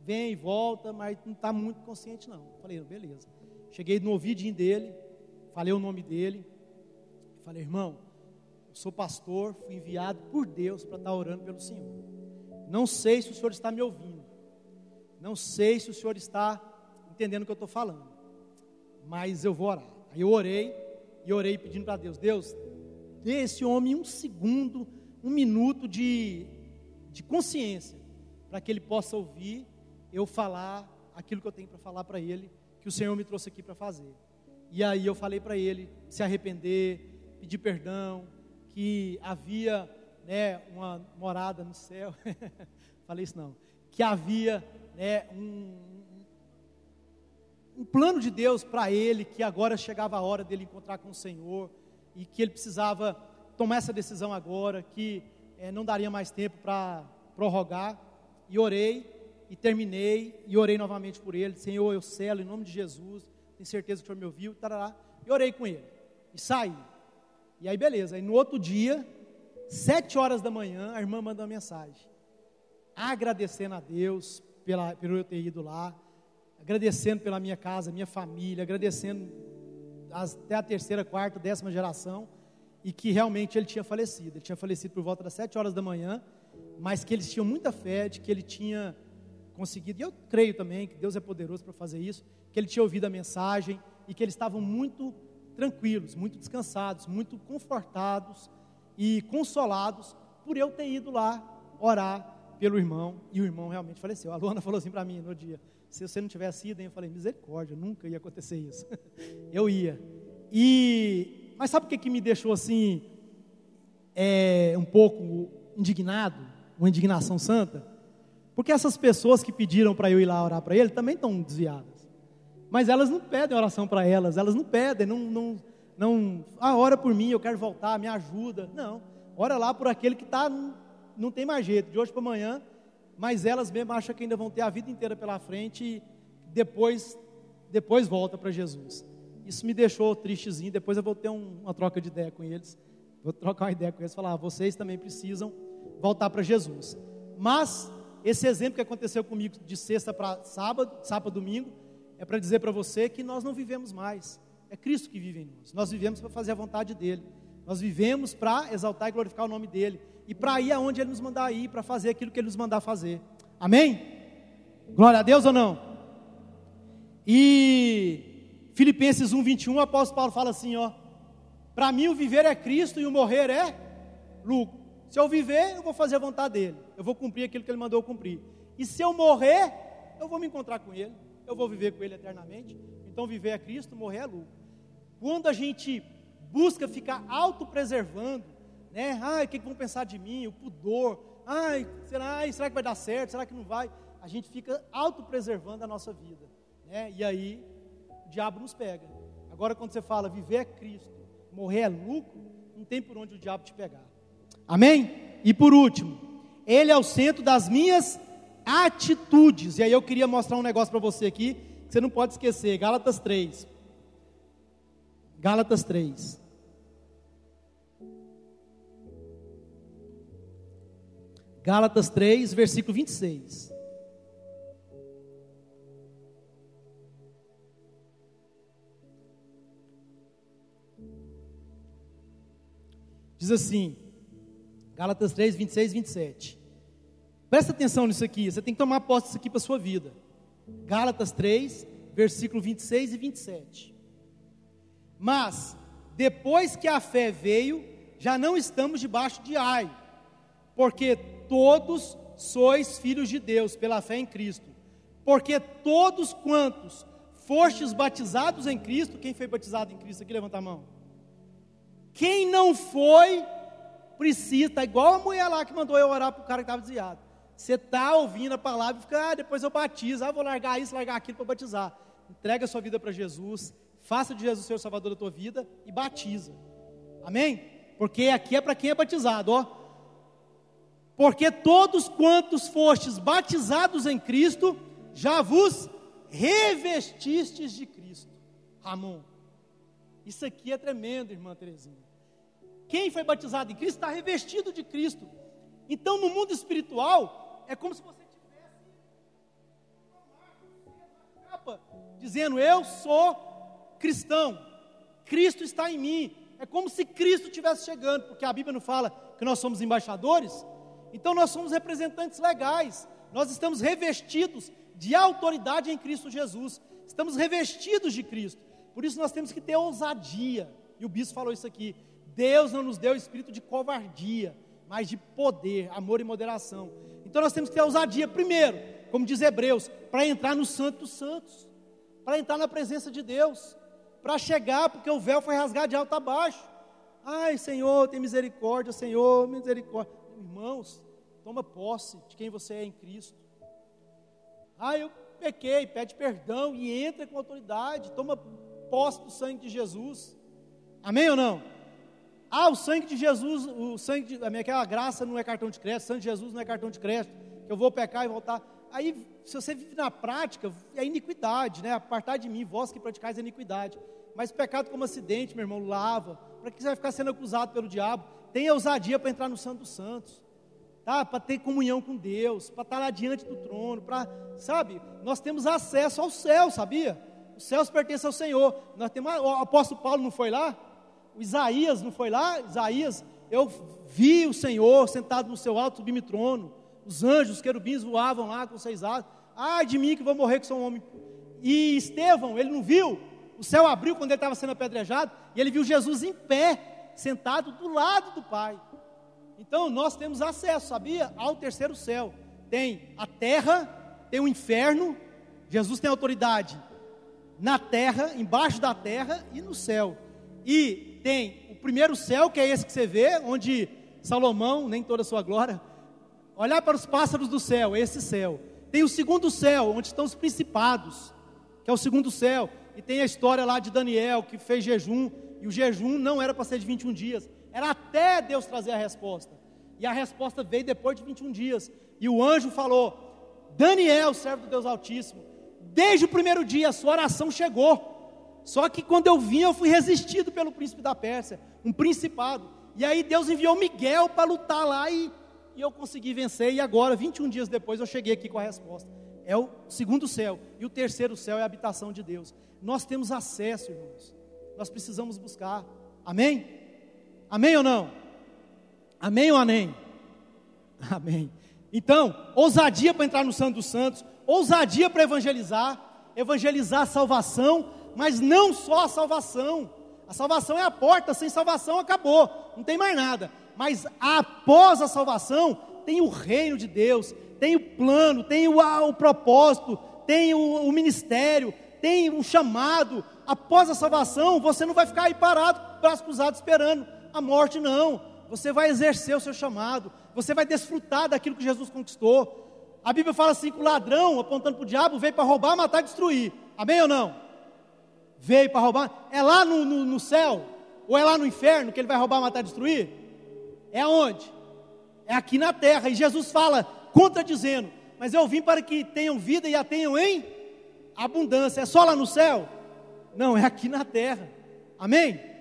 vem e volta, mas não está muito consciente não. Falei, beleza. Cheguei no ouvidinho dele, falei o nome dele, falei, irmão, eu sou pastor, fui enviado por Deus para estar tá orando pelo Senhor. Não sei se o Senhor está me ouvindo, não sei se o Senhor está entendendo o que eu estou falando, mas eu vou orar. Aí eu orei, e orei pedindo para Deus, Deus, dê esse homem um segundo, um minuto de, de consciência, para que ele possa ouvir eu falar aquilo que eu tenho para falar para ele, que o Senhor me trouxe aqui para fazer. E aí eu falei para ele se arrepender, pedir perdão, que havia né, uma morada no céu. falei isso não. Que havia né, um, um plano de Deus para ele, que agora chegava a hora dele encontrar com o Senhor e que ele precisava tomar essa decisão agora, que é, não daria mais tempo para prorrogar. E orei, e terminei e orei novamente por ele. Senhor, eu selo em nome de Jesus. Tenho certeza que o Senhor me ouviu. Tarará, e orei com ele. E saí. E aí, beleza. Aí no outro dia, sete horas da manhã, a irmã manda uma mensagem. Agradecendo a Deus pela, pelo eu ter ido lá. Agradecendo pela minha casa, minha família. Agradecendo até a terceira, quarta, décima geração. E que realmente ele tinha falecido. Ele tinha falecido por volta das sete horas da manhã. Mas que eles tinham muita fé de que ele tinha conseguido, e eu creio também que Deus é poderoso para fazer isso, que ele tinha ouvido a mensagem e que eles estavam muito tranquilos, muito descansados, muito confortados e consolados por eu ter ido lá orar pelo irmão, e o irmão realmente faleceu. A Luana falou assim para mim no dia: se você não tivesse ido, eu falei, misericórdia, nunca ia acontecer isso. eu ia. E, mas sabe o que, que me deixou assim, é, um pouco indignado, uma indignação santa? Porque essas pessoas que pediram para eu ir lá orar para ele também estão desviadas. Mas elas não pedem oração para elas, elas não pedem, não, não, não, ah, ora por mim, eu quero voltar, me ajuda. Não, ora lá por aquele que está, não tem mais jeito, de hoje para amanhã, mas elas mesmo acham que ainda vão ter a vida inteira pela frente e depois, depois volta para Jesus. Isso me deixou tristezinho, depois eu vou ter um, uma troca de ideia com eles, vou trocar uma ideia com eles, falar, ah, vocês também precisam voltar para Jesus. Mas esse exemplo que aconteceu comigo de sexta para sábado, sábado domingo, é para dizer para você que nós não vivemos mais. É Cristo que vive em nós. Nós vivemos para fazer a vontade dele. Nós vivemos para exaltar e glorificar o nome dele e para ir aonde ele nos mandar ir, para fazer aquilo que ele nos mandar fazer. Amém? Glória a Deus ou não? E Filipenses 1:21, o apóstolo Paulo fala assim, ó: Para mim o viver é Cristo e o morrer é lucro. Se eu viver, eu vou fazer a vontade dele. Eu vou cumprir aquilo que ele mandou eu cumprir. E se eu morrer, eu vou me encontrar com ele. Eu vou viver com ele eternamente. Então viver é Cristo, morrer é lucro. Quando a gente busca ficar autopreservando, né? Ai, o que, que vão pensar de mim? O pudor. Ai, será, ai, será que vai dar certo? Será que não vai? A gente fica autopreservando a nossa vida, né? E aí o diabo nos pega. Agora quando você fala viver é Cristo, morrer é lucro, não tem por onde o diabo te pegar. Amém? E por último, ele é o centro das minhas atitudes. E aí eu queria mostrar um negócio para você aqui, que você não pode esquecer. Gálatas 3. Gálatas 3. Gálatas 3, versículo 26. Diz assim, Gálatas 3, 26 e 27. Presta atenção nisso aqui, você tem que tomar posse disso aqui para a sua vida. Gálatas 3, versículo 26 e 27. Mas, depois que a fé veio, já não estamos debaixo de ai, porque todos sois filhos de Deus pela fé em Cristo. Porque todos quantos fostes batizados em Cristo, quem foi batizado em Cristo aqui, levanta a mão. Quem não foi, precisa, está igual a mulher lá que mandou eu orar para o cara que estava desviado. Você está ouvindo a palavra e fica, ah, depois eu batizo, ah, vou largar isso, largar aquilo para batizar. Entrega a sua vida para Jesus, faça de Jesus o seu Salvador da tua vida e batiza. Amém? Porque aqui é para quem é batizado, ó. Porque todos quantos fostes batizados em Cristo, já vos revestistes de Cristo. Ramon, isso aqui é tremendo, irmã Terezinha. Quem foi batizado em Cristo está revestido de Cristo. Então, no mundo espiritual, é como se você tivesse uma capa dizendo: Eu sou cristão, Cristo está em mim. É como se Cristo estivesse chegando, porque a Bíblia não fala que nós somos embaixadores. Então nós somos representantes legais, nós estamos revestidos de autoridade em Cristo Jesus, estamos revestidos de Cristo, por isso nós temos que ter ousadia, e o bispo falou isso aqui: Deus não nos deu espírito de covardia, mas de poder, amor e moderação. Então nós temos que ter ousadia, primeiro, como diz Hebreus, para entrar no Santo dos Santos, para entrar na presença de Deus, para chegar, porque o véu foi rasgado de alto a baixo. Ai, Senhor, tem misericórdia, Senhor, misericórdia. Irmãos, toma posse de quem você é em Cristo. Ah, eu pequei, pede perdão e entra com autoridade, toma posse do sangue de Jesus. Amém ou não? Ah, o sangue de Jesus, o sangue de, aquela graça não é cartão de crédito, o sangue de Jesus não é cartão de crédito, que eu vou pecar e voltar. Aí, se você vive na prática, é iniquidade, né? Apartar de mim, vós que praticais a iniquidade. Mas pecado como acidente, meu irmão, lava. Para que você vai ficar sendo acusado pelo diabo? Tenha ousadia para entrar no Santo dos Santos tá? para ter comunhão com Deus, para estar tá lá diante do trono, para, sabe, nós temos acesso ao céu, sabia? Os céus pertencem ao Senhor. Nós temos, o apóstolo Paulo não foi lá? O Isaías não foi lá? Isaías, eu vi o Senhor sentado no seu alto sublime trono. Os anjos, os querubins voavam lá com seis asas. Ai de mim que vou morrer que sou um homem. E Estevão, ele não viu? O céu abriu quando ele estava sendo apedrejado e ele viu Jesus em pé, sentado do lado do Pai. Então nós temos acesso, sabia? Ao terceiro céu. Tem a terra, tem o inferno. Jesus tem autoridade na terra, embaixo da terra e no céu. E tem o primeiro céu, que é esse que você vê, onde Salomão, nem toda a sua glória, olhar para os pássaros do céu, esse céu. Tem o segundo céu, onde estão os principados, que é o segundo céu. E tem a história lá de Daniel, que fez jejum, e o jejum não era para ser de 21 dias, era até Deus trazer a resposta. E a resposta veio depois de 21 dias. E o anjo falou: Daniel, servo do Deus Altíssimo, desde o primeiro dia a sua oração chegou. Só que quando eu vim, eu fui resistido pelo príncipe da Pérsia, um principado. E aí Deus enviou Miguel para lutar lá e, e eu consegui vencer. E agora, 21 dias depois, eu cheguei aqui com a resposta. É o segundo céu. E o terceiro céu é a habitação de Deus. Nós temos acesso, irmãos. Nós precisamos buscar. Amém? Amém ou não? Amém ou amém? Amém. Então, ousadia para entrar no Santo dos Santos, ousadia para evangelizar, evangelizar a salvação, mas não só a salvação. A salvação é a porta, sem salvação acabou, não tem mais nada. Mas após a salvação, tem o reino de Deus, tem o plano, tem o, o propósito, tem o, o ministério, tem um chamado. Após a salvação, você não vai ficar aí parado, braço cruzado, esperando a morte, não. Você vai exercer o seu chamado, você vai desfrutar daquilo que Jesus conquistou. A Bíblia fala assim: que o ladrão, apontando para o diabo, veio para roubar, matar e destruir. Amém ou não? Veio para roubar. É lá no, no, no, céu? Ou é lá no inferno que ele vai roubar, matar e destruir? É aonde? É aqui na terra. E Jesus fala, contradizendo: Mas eu vim para que tenham vida e a tenham em abundância. É só lá no céu? Não, é aqui na terra. Amém?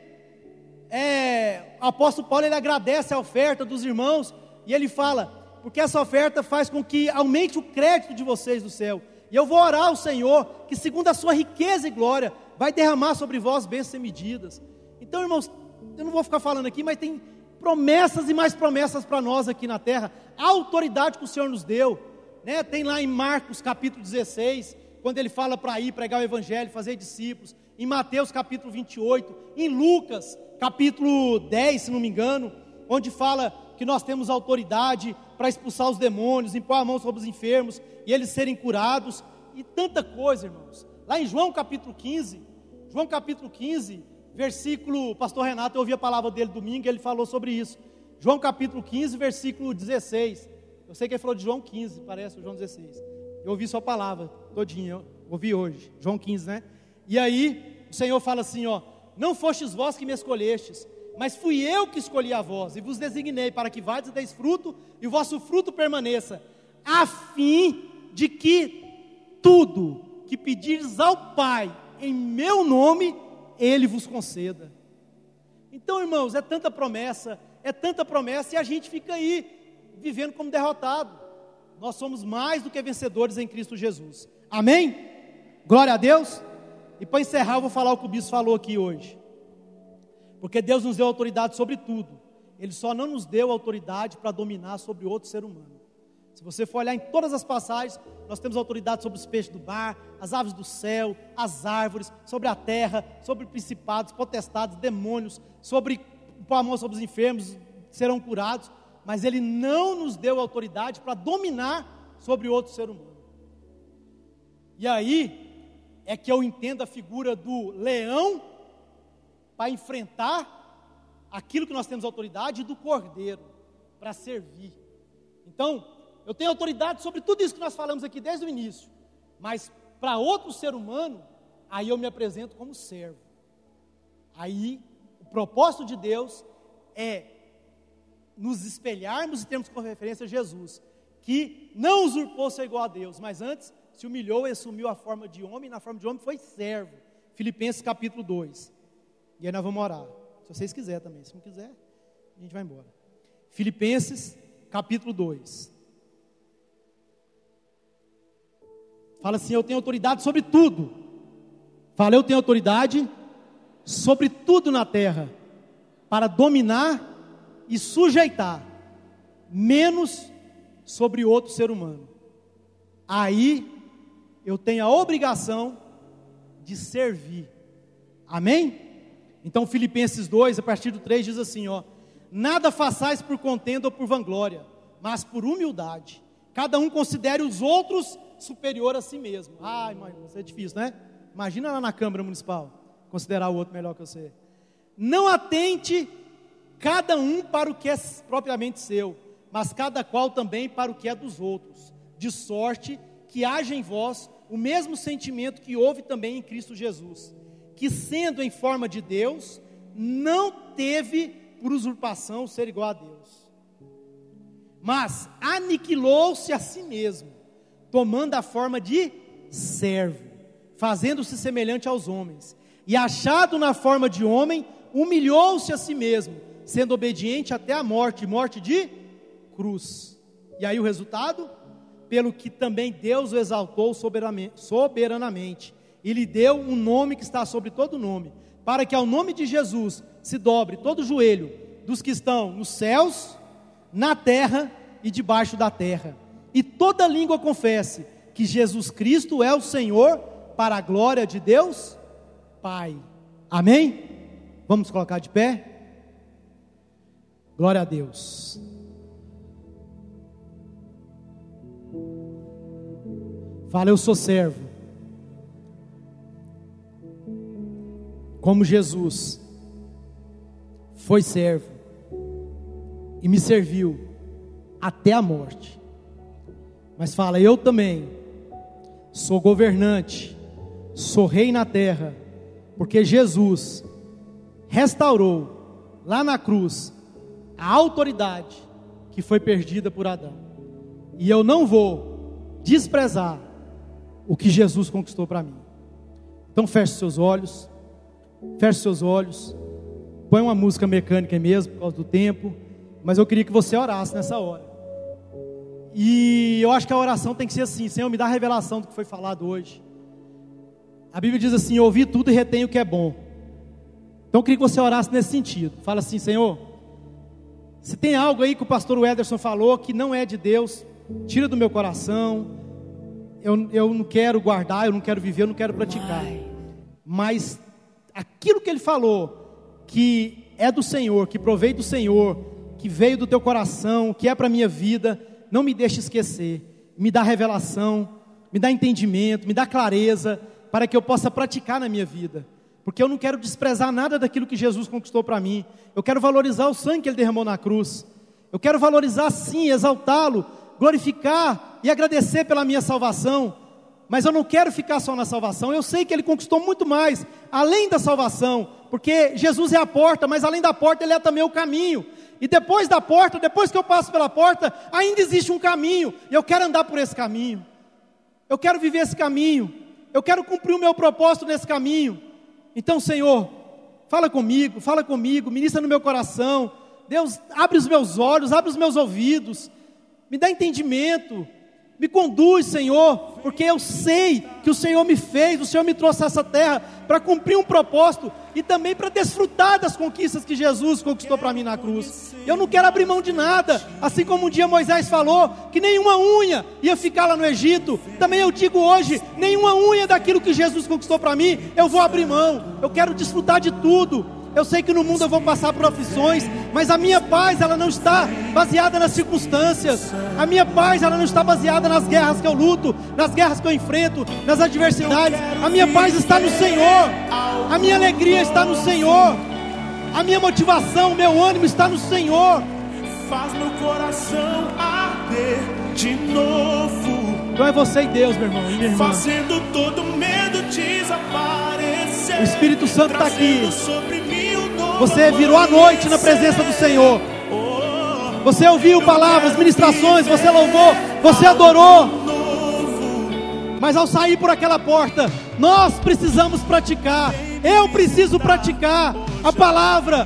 É, o apóstolo Paulo ele agradece a oferta dos irmãos e ele fala: porque essa oferta faz com que aumente o crédito de vocês do céu. E eu vou orar ao Senhor, que segundo a sua riqueza e glória, vai derramar sobre vós bênçãos sem medidas. Então, irmãos, eu não vou ficar falando aqui, mas tem promessas e mais promessas para nós aqui na terra. A autoridade que o Senhor nos deu, né? Tem lá em Marcos capítulo 16, quando ele fala para ir pregar o evangelho, fazer discípulos. Em Mateus capítulo 28, em Lucas capítulo 10, se não me engano, onde fala que nós temos autoridade para expulsar os demônios, impor a mão sobre os enfermos e eles serem curados, e tanta coisa, irmãos. Lá em João capítulo 15, João capítulo 15, versículo, pastor Renato, eu ouvi a palavra dele domingo, e ele falou sobre isso. João capítulo 15, versículo 16. Eu sei que ele falou de João 15, parece, João 16. Eu ouvi sua palavra todinha, eu ouvi hoje, João 15, né? E aí, o Senhor fala assim, ó: Não fostes vós que me escolhestes, mas fui eu que escolhi a vós, e vos designei para que vades e deis fruto, e o vosso fruto permaneça, a fim de que tudo que pedires ao Pai em meu nome, Ele vos conceda. Então, irmãos, é tanta promessa, é tanta promessa, e a gente fica aí, vivendo como derrotado. Nós somos mais do que vencedores em Cristo Jesus. Amém? Glória a Deus. E para encerrar, eu vou falar o que o bispo falou aqui hoje. Porque Deus nos deu autoridade sobre tudo. Ele só não nos deu autoridade para dominar sobre outro ser humano. Se você for olhar em todas as passagens, nós temos autoridade sobre os peixes do mar, as aves do céu, as árvores, sobre a terra, sobre principados, potestades, demônios, sobre o amor sobre os enfermos, serão curados, mas ele não nos deu autoridade para dominar sobre outro ser humano. E aí é que eu entendo a figura do leão para enfrentar aquilo que nós temos autoridade e do cordeiro para servir. Então, eu tenho autoridade sobre tudo isso que nós falamos aqui desde o início, mas para outro ser humano, aí eu me apresento como servo. Aí, o propósito de Deus é nos espelharmos e termos como referência Jesus, que não usurpou ser igual a Deus, mas antes se humilhou e assumiu a forma de homem, na forma de homem foi servo. Filipenses capítulo 2. E aí nós vamos orar. Se vocês quiserem também. Se não quiser, a gente vai embora. Filipenses, capítulo 2. Fala assim: Eu tenho autoridade sobre tudo. Fala, eu tenho autoridade sobre tudo na terra, para dominar e sujeitar, menos sobre outro ser humano. Aí eu tenho a obrigação de servir. Amém? Então, Filipenses 2, a partir do 3, diz assim: ó, nada façais por contenda ou por vanglória, mas por humildade. Cada um considere os outros superior a si mesmo. Ai, mãe, isso é difícil, né? Imagina lá na Câmara Municipal, considerar o outro melhor que você. Não atente cada um para o que é propriamente seu, mas cada qual também para o que é dos outros, de sorte que haja em vós o mesmo sentimento que houve também em Cristo Jesus que, sendo em forma de Deus, não teve por usurpação ser igual a Deus, mas aniquilou-se a si mesmo, tomando a forma de servo, fazendo-se semelhante aos homens, e achado na forma de homem, humilhou-se a si mesmo, sendo obediente até a morte morte de cruz. E aí o resultado? Pelo que também Deus o exaltou soberanamente e lhe deu um nome que está sobre todo nome, para que ao nome de Jesus se dobre todo joelho, dos que estão nos céus, na terra e debaixo da terra. E toda língua confesse que Jesus Cristo é o Senhor, para a glória de Deus Pai. Amém? Vamos colocar de pé? Glória a Deus. Fala, eu sou servo. Como Jesus foi servo e me serviu até a morte. Mas fala, eu também sou governante, sou rei na terra, porque Jesus restaurou lá na cruz a autoridade que foi perdida por Adão. E eu não vou desprezar o que Jesus conquistou para mim. Então feche seus olhos, feche seus olhos, põe uma música mecânica mesmo por causa do tempo, mas eu queria que você orasse nessa hora. E eu acho que a oração tem que ser assim: Senhor, me dá a revelação do que foi falado hoje. A Bíblia diz assim: ouvi tudo e retém o que é bom. Então eu queria que você orasse nesse sentido. Fala assim, Senhor, se tem algo aí que o pastor Ederson falou que não é de Deus, tira do meu coração. Eu, eu não quero guardar, eu não quero viver, eu não quero praticar. Mas aquilo que ele falou, que é do Senhor, que provei do Senhor, que veio do teu coração, que é para a minha vida, não me deixe esquecer. Me dá revelação, me dá entendimento, me dá clareza, para que eu possa praticar na minha vida. Porque eu não quero desprezar nada daquilo que Jesus conquistou para mim. Eu quero valorizar o sangue que ele derramou na cruz. Eu quero valorizar sim, exaltá-lo, glorificar e agradecer pela minha salvação. Mas eu não quero ficar só na salvação. Eu sei que ele conquistou muito mais, além da salvação, porque Jesus é a porta, mas além da porta, ele é também o caminho. E depois da porta, depois que eu passo pela porta, ainda existe um caminho, e eu quero andar por esse caminho. Eu quero viver esse caminho. Eu quero cumprir o meu propósito nesse caminho. Então, Senhor, fala comigo, fala comigo, ministra no meu coração. Deus, abre os meus olhos, abre os meus ouvidos, me dá entendimento, me conduz, Senhor, porque eu sei que o Senhor me fez, o Senhor me trouxe a essa terra para cumprir um propósito e também para desfrutar das conquistas que Jesus conquistou para mim na cruz. Eu não quero abrir mão de nada, assim como um dia Moisés falou que nenhuma unha ia ficar lá no Egito. Também eu digo hoje, nenhuma unha daquilo que Jesus conquistou para mim, eu vou abrir mão. Eu quero desfrutar de tudo. Eu sei que no mundo eu vou passar por aflições, mas a minha paz ela não está baseada nas circunstâncias. A minha paz ela não está baseada nas guerras que eu luto, nas guerras que eu enfrento, nas adversidades. A minha paz está no Senhor. A minha alegria está no Senhor. A minha motivação, o meu ânimo está no Senhor. Faz meu coração arder de novo. Então é você e Deus, meu irmão e minha irmã. Fazendo todo medo desaparecer. O Espírito Santo está aqui. Você virou a noite na presença do Senhor. Você ouviu palavras, ministrações, você louvou, você adorou. Mas ao sair por aquela porta, nós precisamos praticar. Eu preciso praticar a palavra.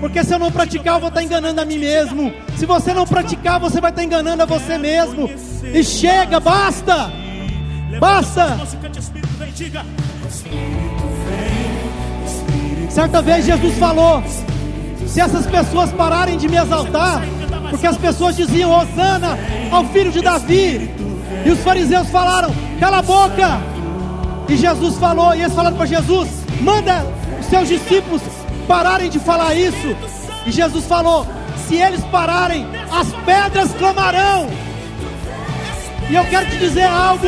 Porque se eu não praticar, eu vou estar enganando a mim mesmo. Se você não praticar, você vai estar enganando a você mesmo. E chega, basta. Basta. Certa vez Jesus falou: se essas pessoas pararem de me exaltar, porque as pessoas diziam Hosana ao filho de Davi, e os fariseus falaram: cala a boca. E Jesus falou, e eles falaram para Jesus: manda os seus discípulos pararem de falar isso. E Jesus falou: se eles pararem, as pedras clamarão. E eu quero te dizer algo: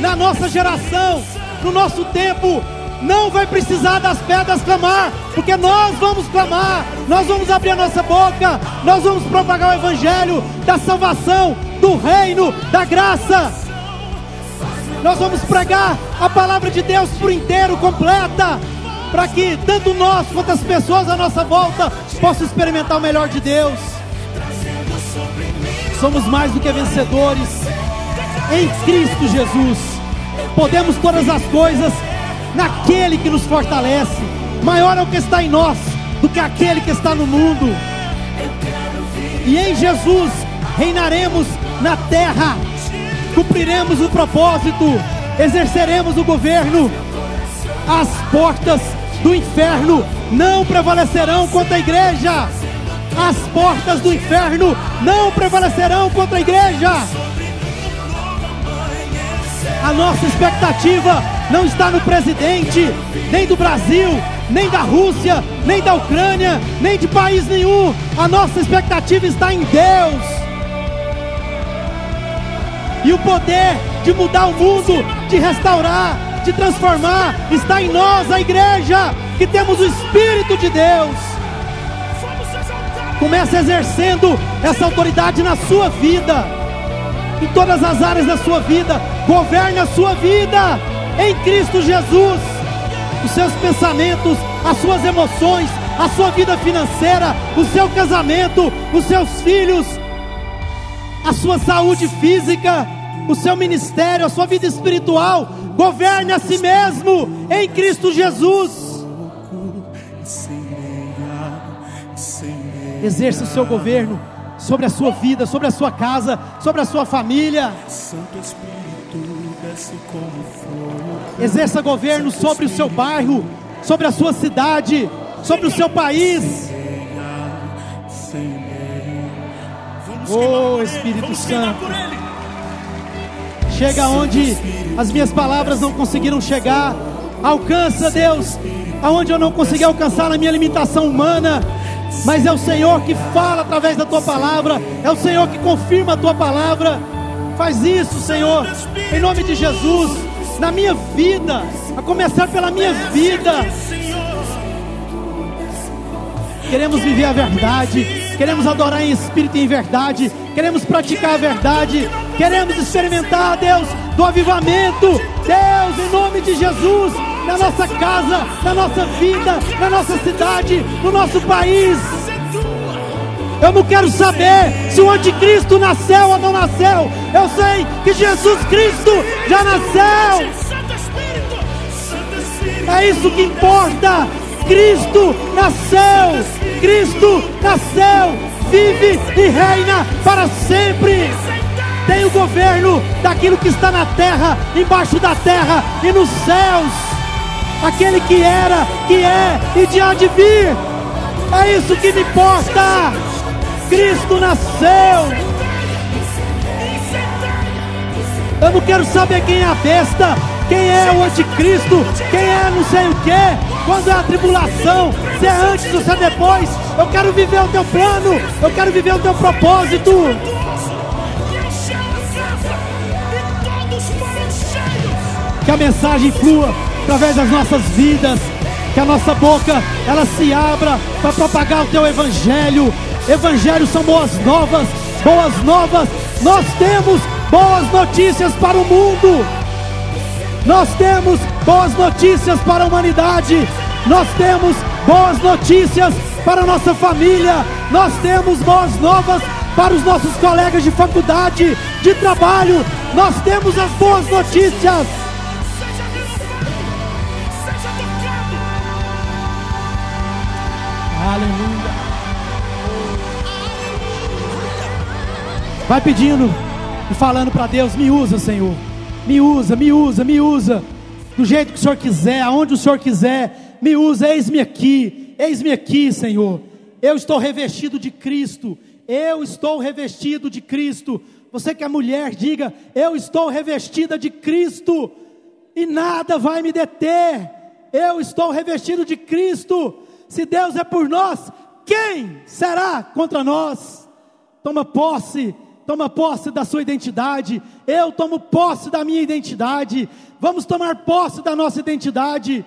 na nossa geração, no nosso tempo, não vai precisar das pedras clamar, porque nós vamos clamar, nós vamos abrir a nossa boca, nós vamos propagar o Evangelho da salvação, do reino, da graça. Nós vamos pregar a palavra de Deus por inteiro, completa, para que tanto nós quanto as pessoas à nossa volta possam experimentar o melhor de Deus. Somos mais do que vencedores em Cristo Jesus. Podemos todas as coisas naquele que nos fortalece. Maior é o que está em nós do que aquele que está no mundo. E em Jesus reinaremos na terra, cumpriremos o propósito, exerceremos o governo. As portas do inferno não prevalecerão contra a igreja. as portas do inferno não prevalecerão contra a igreja. A nossa expectativa não está no presidente, nem do Brasil, nem da Rússia, nem da Ucrânia, nem de país nenhum. A nossa expectativa está em Deus. E o poder de mudar o mundo, de restaurar, de transformar, está em nós, a igreja, que temos o Espírito de Deus. Comece exercendo essa autoridade na sua vida, em todas as áreas da sua vida. Governe a sua vida em Cristo Jesus. Os seus pensamentos, as suas emoções, a sua vida financeira, o seu casamento, os seus filhos, a sua saúde física, o seu ministério, a sua vida espiritual. Governe a si mesmo em Cristo Jesus. Exerça o seu governo sobre a sua vida, sobre a sua casa, sobre a sua família. Santo Espírito. Exerça governo sobre o seu bairro, sobre a sua cidade, sobre o seu país. Oh, Espírito Santo. Chega onde as minhas palavras não conseguiram chegar. Alcança, Deus, aonde eu não consegui alcançar na minha limitação humana. Mas é o Senhor que fala através da tua palavra, é o Senhor que confirma a tua palavra. Faz isso, Senhor, em nome de Jesus, na minha vida, a começar pela minha vida. Queremos viver a verdade, queremos adorar em espírito e em verdade, queremos praticar a verdade, queremos experimentar, Deus, do avivamento, Deus, em nome de Jesus, na nossa casa, na nossa vida, na nossa cidade, no nosso país. Eu não quero saber se o anticristo nasceu ou não nasceu, eu sei que Jesus Cristo já nasceu. É isso que importa. Cristo nasceu. Cristo nasceu. Vive e reina para sempre. Tem o governo daquilo que está na terra, embaixo da terra e nos céus. Aquele que era, que é e de há de vir. É isso que me importa. Cristo nasceu. Eu não quero saber quem é a besta, quem é o anticristo, quem é não sei o que, quando é a tribulação, se é antes ou se é depois. Eu quero viver o teu plano, eu quero viver o teu propósito. Que a mensagem flua através das nossas vidas, que a nossa boca ela se abra para propagar o teu evangelho. Evangelho são boas novas, boas novas. Nós temos boas notícias para o mundo. Nós temos boas notícias para a humanidade. Nós temos boas notícias para a nossa família. Nós temos boas novas para os nossos colegas de faculdade, de trabalho. Nós temos as boas notícias. Vai pedindo e falando para Deus: me usa, Senhor. Me usa, me usa, me usa. Do jeito que o Senhor quiser, aonde o Senhor quiser. Me usa, eis-me aqui. Eis-me aqui, Senhor. Eu estou revestido de Cristo. Eu estou revestido de Cristo. Você que é mulher, diga: Eu estou revestida de Cristo. E nada vai me deter. Eu estou revestido de Cristo. Se Deus é por nós, quem será contra nós? Toma posse, toma posse da sua identidade. Eu tomo posse da minha identidade. Vamos tomar posse da nossa identidade.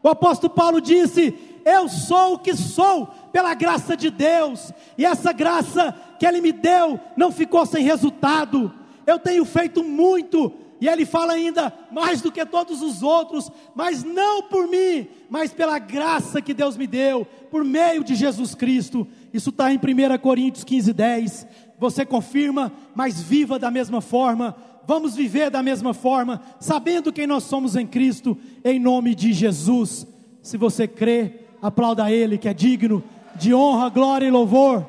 O apóstolo Paulo disse: Eu sou o que sou pela graça de Deus, e essa graça que Ele me deu não ficou sem resultado. Eu tenho feito muito, e ele fala ainda, mais do que todos os outros, mas não por mim, mas pela graça que Deus me deu, por meio de Jesus Cristo. Isso está em 1 Coríntios 15, 10. Você confirma, mas viva da mesma forma. Vamos viver da mesma forma, sabendo quem nós somos em Cristo, em nome de Jesus. Se você crê, aplauda Ele, que é digno de honra, glória e louvor.